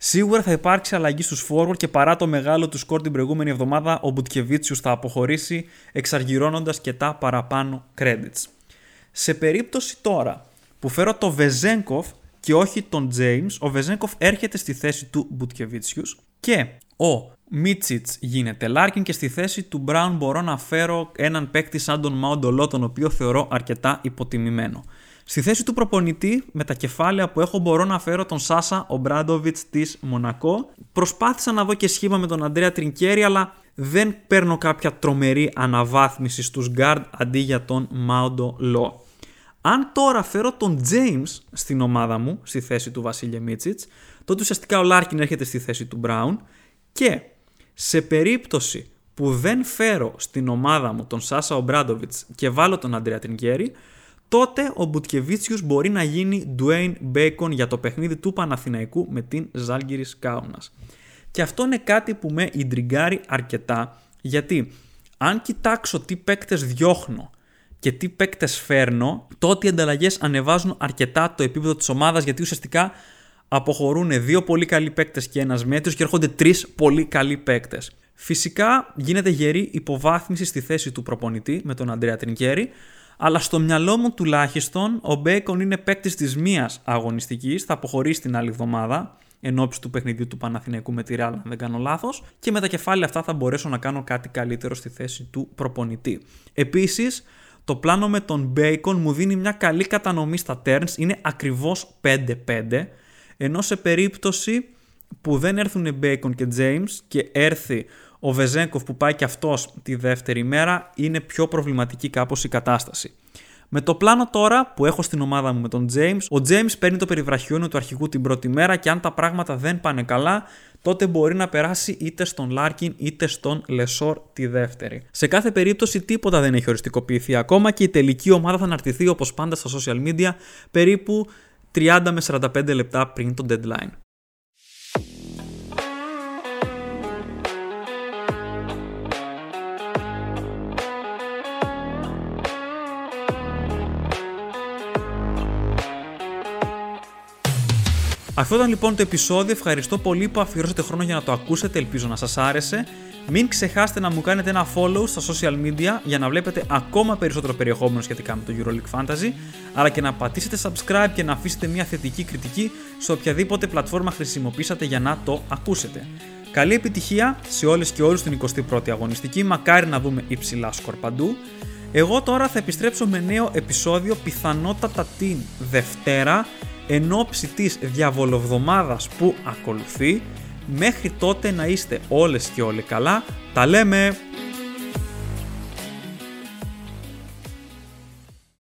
Σίγουρα θα υπάρξει αλλαγή στους forward και παρά το μεγάλο του σκορ την προηγούμενη εβδομάδα, ο Μπουτκεβίτσιους θα αποχωρήσει εξαργυρώνοντας και τα παραπάνω credits. Σε περίπτωση τώρα που φέρω το Βεζένκοφ και όχι τον James, ο Βεζένκοφ έρχεται στη θέση του Μπουτκεβίτσιους και ο Μίτσιτς γίνεται Λάρκιν και στη θέση του Μπράουν μπορώ να φέρω έναν παίκτη σαν τον Μάοντο Λο, τον οποίο θεωρώ αρκετά υποτιμημένο. Στη θέση του προπονητή, με τα κεφάλαια που έχω, μπορώ να φέρω τον Σάσα Ομπράντοβιτς της Μονακό. Προσπάθησα να δω και σχήμα με τον Αντρέα Τρινκέρι, αλλά δεν παίρνω κάποια τρομερή αναβάθμιση στους guard αντί για τον Μάοντο Λο. Αν τώρα φέρω τον James στην ομάδα μου, στη θέση του Βασίλη Μίτσιτς, τότε ουσιαστικά ο Λάρκιν έρχεται στη θέση του Μπράουν και σε περίπτωση που δεν φέρω στην ομάδα μου τον Σάσα Ομπράντοβιτς και βάλω τον Αντρέα Τρινκέρι, τότε ο Μπουτκεβίτσιους μπορεί να γίνει Dwayne Bacon για το παιχνίδι του Παναθηναϊκού με την Ζαλγκίρις Κάουνας. Και αυτό είναι κάτι που με ιντριγκάρει αρκετά, γιατί αν κοιτάξω τι παίκτες διώχνω και τι παίκτες φέρνω, τότε οι ανταλλαγές ανεβάζουν αρκετά το επίπεδο της ομάδας, γιατί ουσιαστικά αποχωρούν δύο πολύ καλοί παίκτες και ένας μέτριος και έρχονται τρεις πολύ καλοί παίκτες. Φυσικά γίνεται γερή υποβάθμιση στη θέση του προπονητή με τον Αντρέα Τρινκέρι, αλλά στο μυαλό μου τουλάχιστον ο Μπέικον είναι παίκτης της μίας αγωνιστικής, θα αποχωρήσει την άλλη εβδομάδα εν ώψη του παιχνιδιού του Παναθηναϊκού με τη Real, αν δεν κάνω λάθος, και με τα κεφάλαια αυτά θα μπορέσω να κάνω κάτι καλύτερο στη θέση του προπονητή. Επίσης, το πλάνο με τον Bacon μου δίνει μια καλή κατανομή στα turns, είναι ακριβώς 5-5, ενώ σε περίπτωση που δεν έρθουν Bacon και James και έρθει ο Βεζένκοφ που πάει και αυτός τη δεύτερη μέρα είναι πιο προβληματική κάπως η κατάσταση. Με το πλάνο τώρα που έχω στην ομάδα μου με τον James, ο James παίρνει το περιβραχιόνιο του αρχηγού την πρώτη μέρα και αν τα πράγματα δεν πάνε καλά, τότε μπορεί να περάσει είτε στον Λάρκιν είτε στον Λεσόρ τη δεύτερη. Σε κάθε περίπτωση τίποτα δεν έχει οριστικοποιηθεί ακόμα και η τελική ομάδα θα αναρτηθεί όπως πάντα στα social media περίπου 30 με 45 λεπτά πριν το deadline. Αυτό ήταν λοιπόν το επεισόδιο. Ευχαριστώ πολύ που αφιερώσατε χρόνο για να το ακούσετε. Ελπίζω να σας άρεσε. Μην ξεχάσετε να μου κάνετε ένα follow στα social media για να βλέπετε ακόμα περισσότερο περιεχόμενο σχετικά με το EuroLeague Fantasy, αλλά και να πατήσετε subscribe και να αφήσετε μια θετική κριτική σε οποιαδήποτε πλατφόρμα χρησιμοποιήσατε για να το ακούσετε. Καλή επιτυχία σε όλες και όλους την 21η αγωνιστική, μακάρι να δούμε υψηλά σκορ παντού. Εγώ τώρα θα επιστρέψω με νέο επεισόδιο πιθανότατα την Δευτέρα εν ώψη της διαβολοβδομάδας που ακολουθεί. Μέχρι τότε να είστε όλες και όλοι καλά. Τα λέμε!